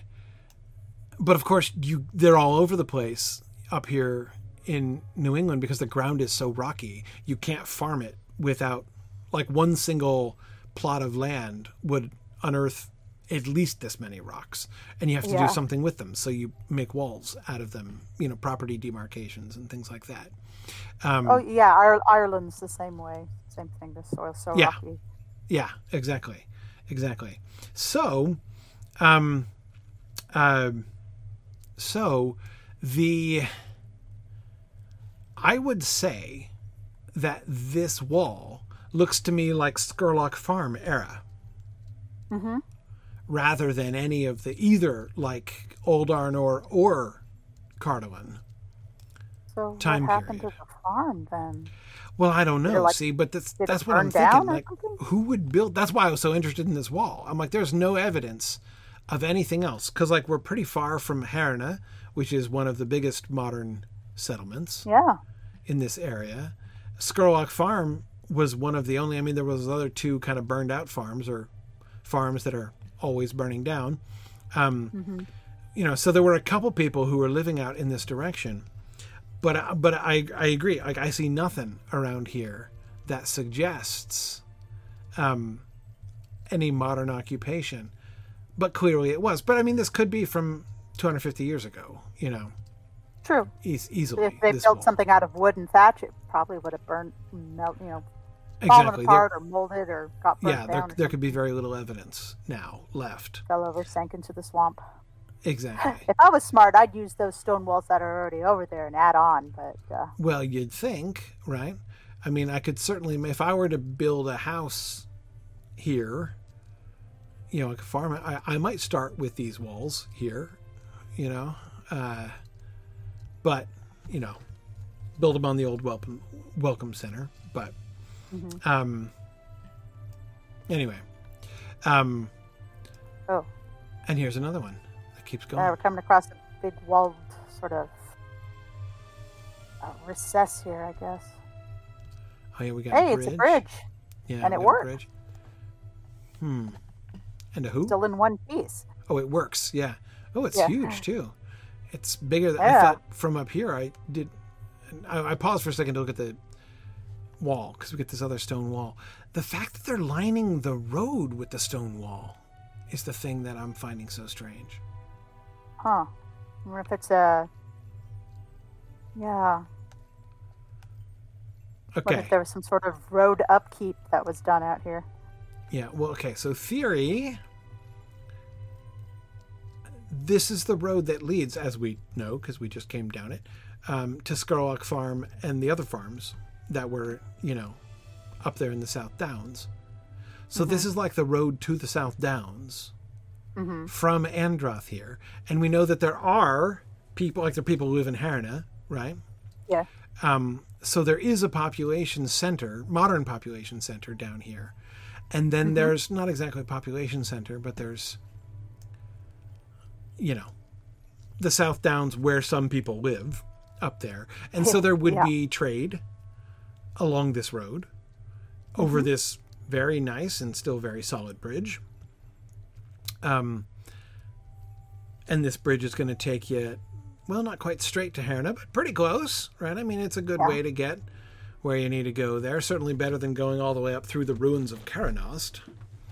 but of course, you they're all over the place up here in New England because the ground is so rocky. You can't farm it without like one single plot of land would unearth at least this many rocks and you have to Yeah. do something with them so you make walls out of them you know property demarcations and things like that um, oh yeah, Ireland's the same way. Same thing. The soil so Yeah. rocky. Yeah, exactly, exactly. So, um, um, so the I would say that this wall looks to me like Skurlock Farm era, mm-hmm. rather than any of the either like Old Arnor or Cardolan. So Time what happened period. to the farm then? Well, I don't know. like- See, but that's that's what I'm thinking. Like, who would build? That's why I was so interested in this wall. I'm like, there's no evidence of anything else because, like, we're pretty far from Herna, which is one of the biggest modern settlements Yeah. In this area. Skurlock Farm was one of the only. I mean, there was other two kind of burned out farms or farms that are always burning down. Um, You know, so there were a couple people who were living out in this direction, but uh, but I I agree. Like I see nothing around here that suggests um, any modern occupation, but clearly it was. But I mean, this could be from 250 years ago. You know, True. e- easily. If they built wall. something out of wood and thatch, it probably would have burned, melt, you know, fallen exactly. There- apart or molded or got burned yeah, there, there could be very little evidence now left. fell over, sank into the swamp. Exactly. If I was smart, I'd use those stone walls that are already over there and add on. But uh, well, you'd think, right? I mean, I could certainly, if I were to build a house here, you know, like a farm, I, I might start with these walls here, you know, uh, but, you know, build them on the old welcome, welcome center. But, Mhm. Um. Anyway, um, Oh, and here's another one that keeps going. yeah, we're coming across a big walled sort of uh, recess here, I guess. oh yeah, we got. Hey, a bridge. it's a bridge, Yeah, and it works. bridge. Hmm. And a who? still in one piece. Oh, it works. Yeah. Oh, it's Yeah. huge too. It's bigger. Than, I thought from up here. I did. I, I paused for a second to look at the wall because we get this other stone wall. The fact that they're lining the road with the stone wall is the thing that I'm finding so strange. Huh. I wonder if it's a. Yeah. What Okay. if there was some sort of road upkeep that was done out here? Yeah. Well. Okay. So theory. This is the road that leads, as we know, because we just came down it, um, to Scarlock Farm and the other farms that were, you know, up there in the South Downs. So this is like the road to the South Downs Mm-hmm. from Andrath here, and we know that there are people, like there are people who live in Harna, right? Yeah. Um, so there is a population center, modern population center down here. And then there's not exactly a population center, but there's, you know, the South Downs where some people live up there. And so there would Yeah. be trade along this road over this very nice and still very solid bridge. Um, and this bridge is going to take you, well, not quite straight to Herna, but pretty close, right? I mean, it's a good Yeah. way to get where you need to go there. Certainly better than going all the way up through the ruins of Karanost.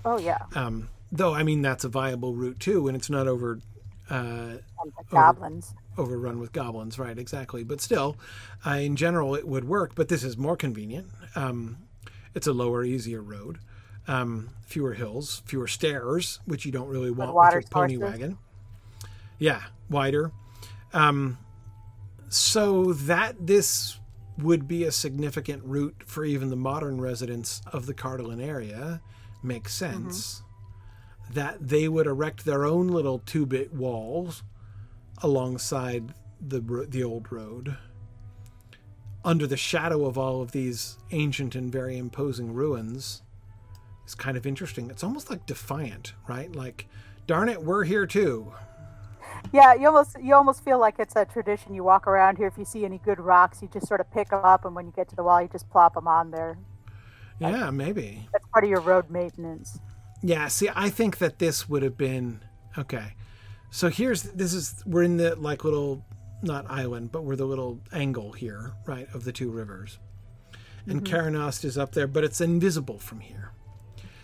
Oh yeah, Um, though, I mean, that's a viable route too, and it's not over uh, goblins. overrun with goblins, right? Exactly. But still, uh, in general, it would work. But this is more convenient. Um, it's a lower, easier road. Um, fewer hills, fewer stairs, which you don't really want with your pony sources. wagon. Yeah, wider. Um, so that this would be a significant route for even the modern residents of the Cardolan area makes sense. That they would erect their own little two-bit walls alongside the the old road under the shadow of all of these ancient and very imposing ruins is kind of interesting. It's almost like defiant, right? Like, darn it, we're here too. Yeah, you almost you almost feel like it's a tradition. You walk around here. If you see any good rocks, you just sort of pick them up, and when you get to the wall, you just plop them on there. Yeah, maybe. That's part of your road maintenance. Yeah, see, I think that this would have been okay. So here's this is we're in the like little not island, but we're the little angle here, right, of the two rivers. And Karanost is up there, but it's invisible from here.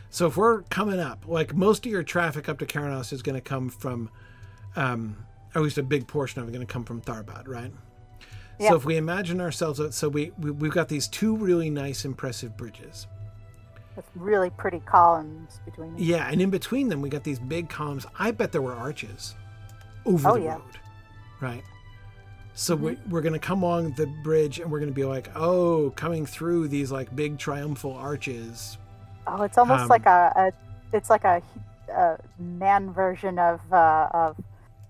So if we're coming up, like most of your traffic up to Karanost is going to come from, um, at least a big portion of it going to come from Tharbad, right? So if we imagine ourselves, so we, we we've got these two really nice, impressive bridges. With really pretty columns between them. Yeah, and in between them, we got these big columns. I bet there were arches over Oh, the yeah. road, right? So we, we're going to come along the bridge, and we're going to be like, oh, coming through these like big triumphal arches. Oh, it's almost Um, like a, a it's like a, a man version of uh, of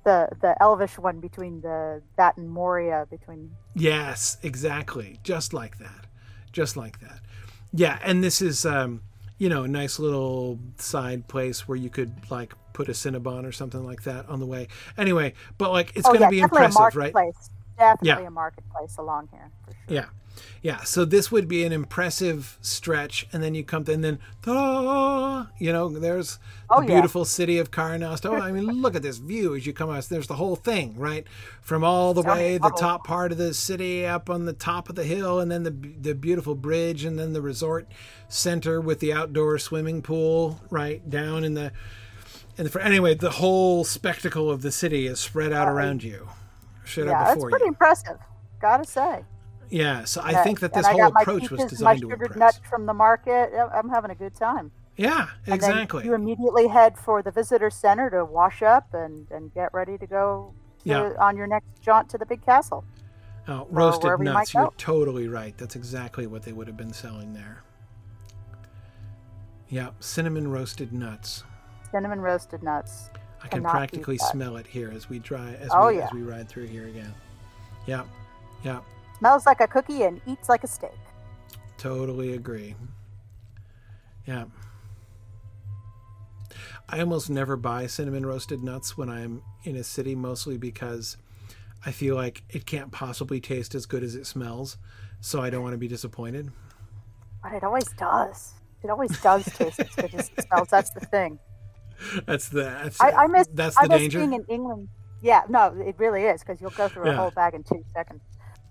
the the elvish one between the that and Moria between. Yes, exactly, just like that, just like that. Yeah, and this is, um, you know, a nice little side place where you could like put a Cinnabon or something like that on the way. Anyway, but like it's oh going to yeah, be impressive, right? marketplace. Definitely Yeah. a marketplace along here for sure. Yeah. Yeah. So this would be an impressive stretch. And then you come to, and then, ta, you know, there's Oh, the yeah. beautiful city of Karnost. Oh, I mean, look at this view as you come out. There's the whole thing, right? From all the way, the top part of the city up on the top of the hill, and then the, the beautiful bridge, and then the resort center with the outdoor swimming pool, right? Down in the, and the, fr- anyway, the whole spectacle of the city is spread out around you. Yeah, before pretty you. impressive. Gotta say. Yeah, so I think that this whole approach was designed to impress. nuts from the market. I'm having a good time. Yeah, And exactly. Then you immediately head for the visitor center to wash up and, and get ready to go to, Yeah. on your next jaunt to the big castle. Oh, roasted wherever you nuts. You're totally right. That's exactly what they would have been selling there. Yeah, cinnamon roasted nuts. Cinnamon roasted nuts. I can practically smell it here as we dry as Oh, we yeah. as we ride through here again. Yeah, yeah, Smells like a cookie and eats like a steak. Totally agree. Yeah. I almost never buy cinnamon roasted nuts when I'm in a city, mostly because I feel like it can't possibly taste as good as it smells. So I don't want to be disappointed. But it always does. It always does taste as good as it smells. That's the thing. That's the that's, I, I miss. that's the I miss danger. being in England. Yeah, no, it really is because you'll go through Yeah. a whole bag in two seconds.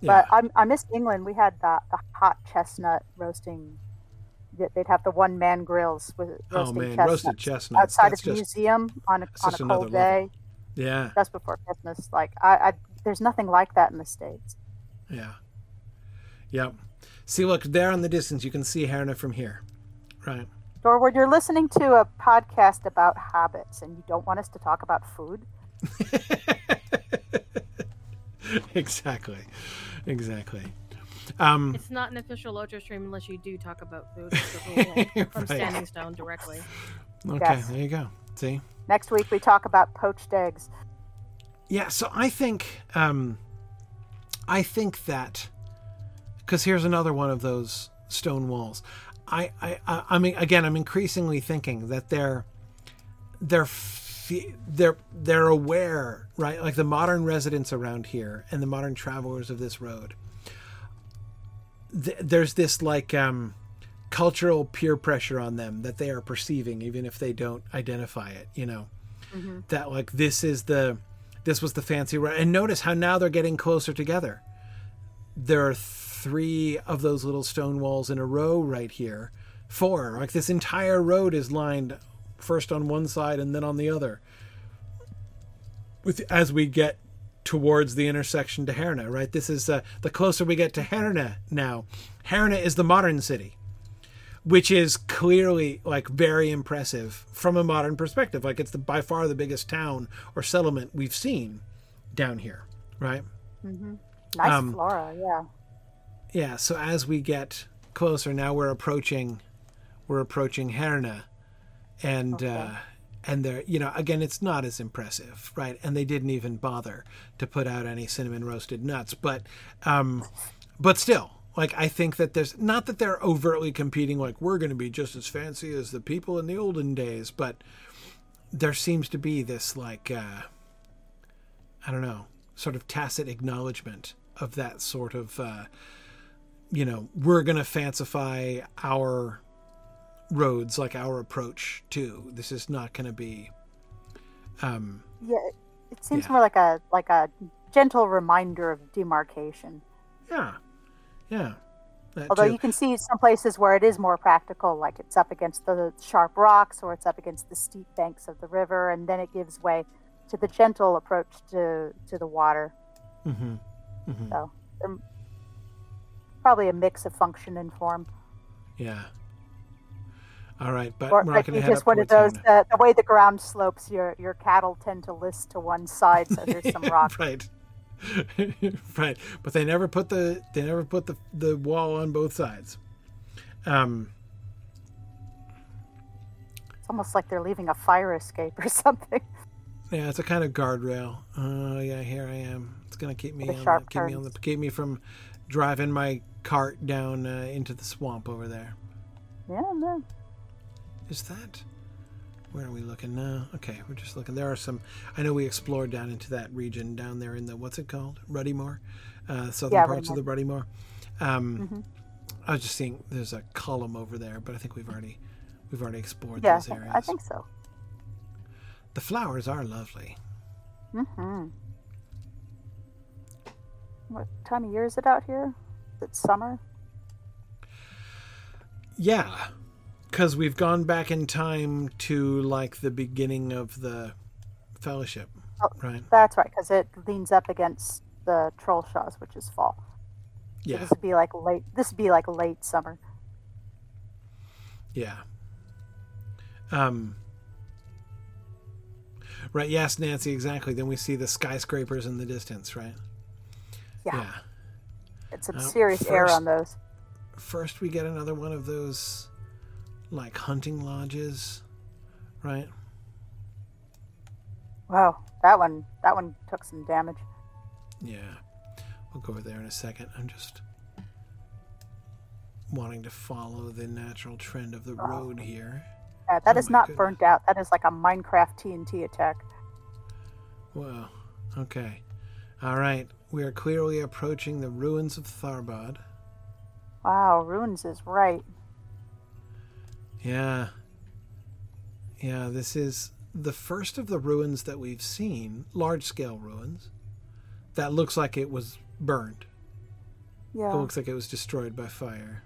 Yeah. But I'm, I miss England. We had the, the hot chestnut roasting. They- They'd have the one man grills with oh man, chestnuts roasted chestnuts. outside That's of the just museum on a on a cold level. day yeah, just before Christmas. Like I, I, there's nothing like that in the states. yeah, yep. See, look there in the distance. You can see Herna from here, right? Dorward, you're listening to a podcast about habits, and you don't want us to talk about food. exactly, exactly. Um, It's not an official Ultra stream unless you do talk about food It's from Right. Standing Stone directly. okay, Yes. there you go. See. Next week we talk about poached eggs. Yeah, so I think um, I think that because here's another one of those stone walls. I, I, I, I mean, again, I'm increasingly thinking that they're they're they're they're aware, right? Like the modern residents around here and the modern travelers of this road. Th- there's this like um, cultural peer pressure on them that they are perceiving, even if they don't identify it. You know that like this is the this was the fancy road and notice how now they're getting closer together there are three of those little stone walls in a row right here four like this entire road is lined first on one side and then on the other with as we get towards the intersection to Herna, right? This is uh, the closer we get to Herna now. Herna is the modern city which is clearly like very impressive from a modern perspective. Like it's the by far the biggest town or settlement we've seen down here, right? Nice Um, flora, yeah. Yeah. So as we get closer, now we're approaching, we're approaching Herna, and uh, and there, you know, again, it's not as impressive, right? And they didn't even bother to put out any cinnamon roasted nuts, but, um, but still. Like I think that there's not that they're overtly competing like we're going to be just as fancy as the people in the olden days, but there seems to be this like uh, I don't know, sort of tacit acknowledgement of that sort of uh, you know, we're going to fancify our roads like our approach too. This is not going to be um Yeah, it- seems Yeah. more like a like a gentle reminder of demarcation. yeah. Yeah. That Although too. you can see some places where it is more practical, like it's up against the sharp rocks or it's up against the steep banks of the river, and then it gives way to the gentle approach to to the water. Mhm. Mhm. So they're probably a mix of function and form, Yeah. All right, but or we're not going to head just one of those. Herna. Uh, the way the ground slopes, your your cattle tend to list to one side, so there's some rock. right. right. But they never put the they never put the the wall on both sides. Um It's almost like they're leaving a fire escape or something. Yeah, it's a kind of guardrail. Oh yeah, here I am. It's gonna keep me on the, keep me on the keep me from driving my cart down uh, into the swamp over there. Yeah, no. Is that where are we looking now? Okay, we're just looking. There are some. I know we explored down into that region down there in the what's it called, Ruddymore, uh, southern Yeah, parts of the Ruddymore. Um, I was just seeing there's a column over there, but I think we've already we've already explored Yeah, those areas. I think so. the flowers are lovely. hmm What time of year is it out here? It's summer? Yeah, because we've gone back in time to like the beginning of the fellowship, Oh. right? That's right, because it leans up against the Trollshaws, which is fall. So Yeah, This would be like late. This would be like late summer. yeah. Um. Right. Yes, Nancy. Exactly. Then we see the skyscrapers in the distance. Right. Yeah, Yeah. it's some Uh, serious air first- on those. First, we get another one of those, like hunting lodges, right? Wow, that one. That one took some damage. Yeah. We'll go over there in a second. I'm just wanting to follow the natural trend of the road here. Yeah, that Oh is not goodness. burnt out. That is like a Minecraft TNT attack. Wow. Okay. All right. We are clearly approaching the ruins of Tharbad. Wow, ruins is right. Yeah. Yeah, this is the first of the ruins that we've seen, large scale ruins, that looks like it was burned. Yeah. It looks like it was destroyed by fire.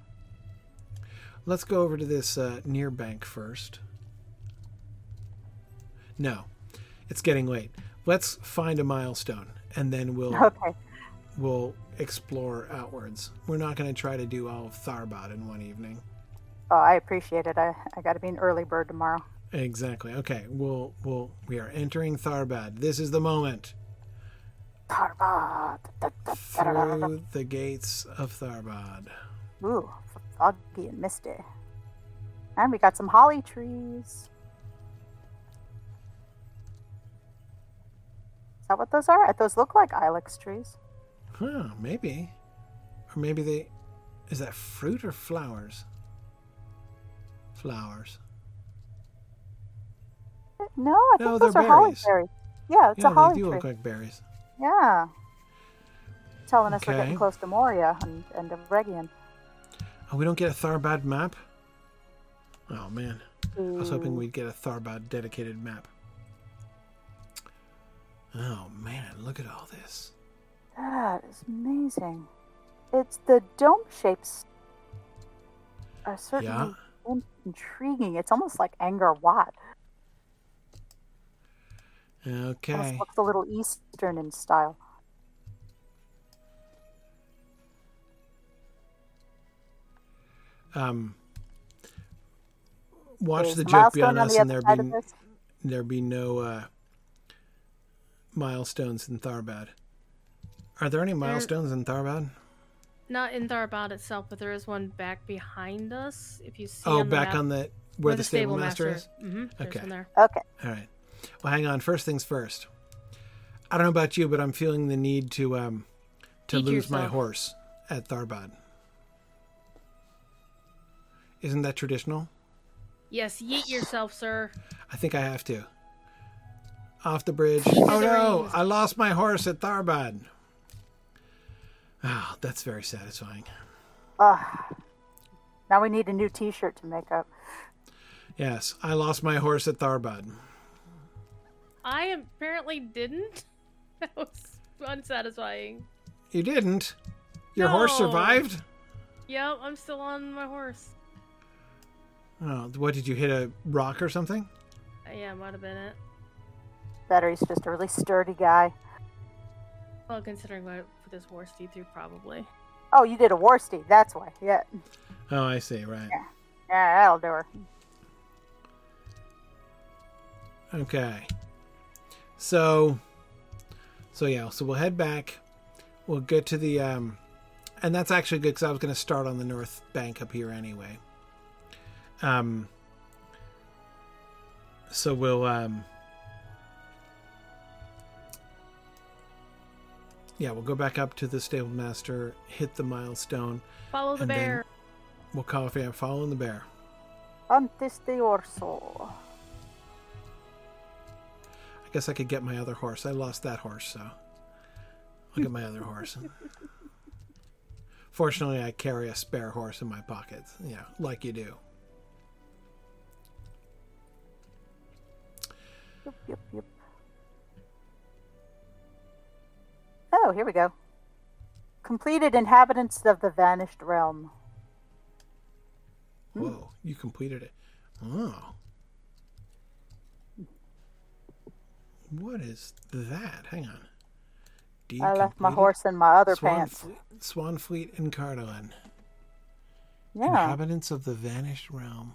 Let's go over to this uh, near bank first. No, it's getting late. Let's find a milestone, and then we'll Okay. we'll explore outwards. We're not going to try to do all of Tharbad in one evening. Oh, I appreciate it. I, I got to be an early bird tomorrow. Exactly. Okay. We'll we'll we are entering Tharbad. This is the moment. Da. Through the gates of Tharbad. Ooh, foggy and misty. And we got some holly trees. Is that what those are? Those look like ilex trees. Huh, maybe. Or maybe they is that fruit or flowers? Flowers. No, I No, think those are holly berries. berries. Yeah, it's yeah, a holly they do tree. look like berries. Yeah. Telling us we're getting close to Moria and, and Eregion. Oh, we don't get a Tharbad map? Oh man. I was hoping we'd get a Tharbad dedicated map. Oh man, look at all this. That is amazing. It's the dome shapes are certainly in- intriguing. It's almost like Angkor Wat. Okay. Almost looks a little Eastern in style. Um watch There's the joke be on us the and there be there be no uh, milestones in Tharbad. Are there any milestones in Tharbad? Not in Tharbad itself, but there is one back behind us. If you see. Oh, on the back map, on the where, the, stable, master, is. Mm-hmm. Okay. one there. Okay. All right. Well, hang on. First things first. I don't know about you, but I'm feeling the need to um to Feed lose my horse at Tharbad. Isn't that traditional? Yes, yeet yourself, sir. I think I have to. Off the bridge. Oh no! I lost my horse at Tharbad. Ah, that's very satisfying. Ugh. Now we need a new T-shirt to make up. Yes, I lost my horse at Tharbad. I apparently didn't. That was unsatisfying. You didn't. Your horse survived. Yep, I'm still on my horse. Oh, what did you hit a rock or something? Uh, Yeah, might have been it. Better, he's just a really sturdy guy. Well, considering what I put this war steed through, probably. Oh, you did a war steed. That's why. Yeah. Oh, I see. Right. Yeah, that'll do her. Okay. So, so yeah. So we'll head back. We'll get to the um, and that's actually good because I was going to start on the north bank up here anyway. Um. So we'll um. Yeah, we'll go back up to the stable master, hit the milestone. Follow the And then- bear. We'll call if I'm following the bear. Antes de orso. I guess I could get my other horse. I lost that horse, so I'll get my other horse. Fortunately, I carry a spare horse in my pockets, you know, like you do. Yep, yep, yep. Oh, here we go. Completed inhabitants of the vanished realm. Whoa, you completed it. Oh. What is that? Hang on. Deed I left my horse in my other Swan pants. Fleet, Swanfleet and Cardolan. Yeah. Inhabitants of the vanished realm.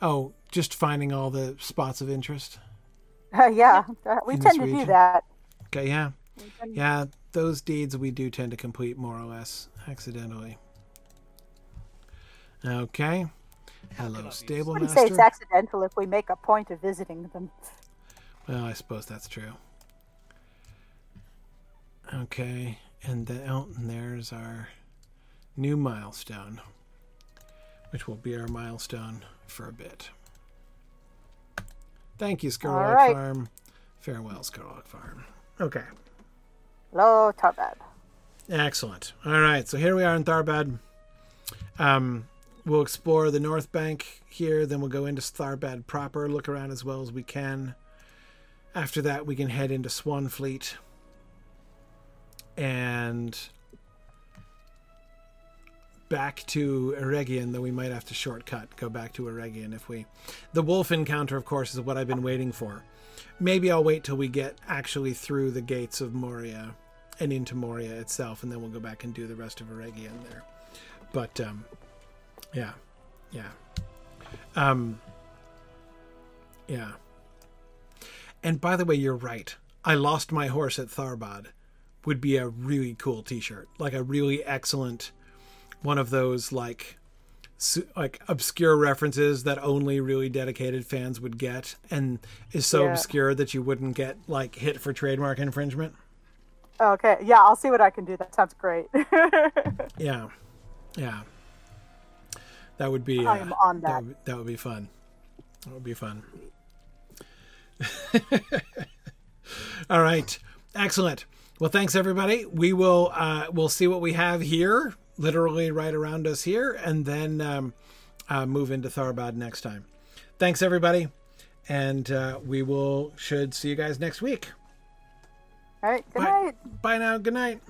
Oh, just finding all the spots of interest. yeah. uh, We tend to do that. Okay, yeah. Yeah, those deeds we do tend to complete more or less accidentally. Okay. Hello, stable I wouldn't say it's accidental if we make a point of visiting them. Well, I suppose that's true. Okay, and, the, oh, and there's our new milestone, which will be our milestone for a bit. Thank you, Skurlock All right. Farm. Farewell, Skurlock Farm. Okay. Hello, Tharbad. Excellent. All right, so here we are in Tharbad. Um, we'll explore the North Bank here, then we'll go into Tharbad proper, look around as well as we can. After that, we can head into Swanfleet and back to Eregion, though we might have to shortcut, go back to Eregion if we. The wolf encounter, of course, is what I've been waiting for. Maybe I'll wait till we get actually through the gates of Moria and into Moria itself, and then we'll go back and do the rest of Eregion there. But um, yeah, yeah, um, yeah. And by the way, you're right. I lost my horse at Tharbad. Would be a really cool T-shirt, like a really excellent one of those like like obscure references that only really dedicated fans would get, and is so Yeah. obscure that you wouldn't get like hit for trademark infringement. Okay, yeah, I'll see what I can do. That sounds great. Yeah, yeah. That would be. I uh, am on that. would, that would be fun. That would be fun. All right, excellent. Well, thanks everybody. We will uh, we'll see what we have here, literally right around us here, and then um, uh, move into Tharbad next time. Thanks everybody, and uh, we will should see you guys next week. All right, good Bye. night. Bye now. Good night.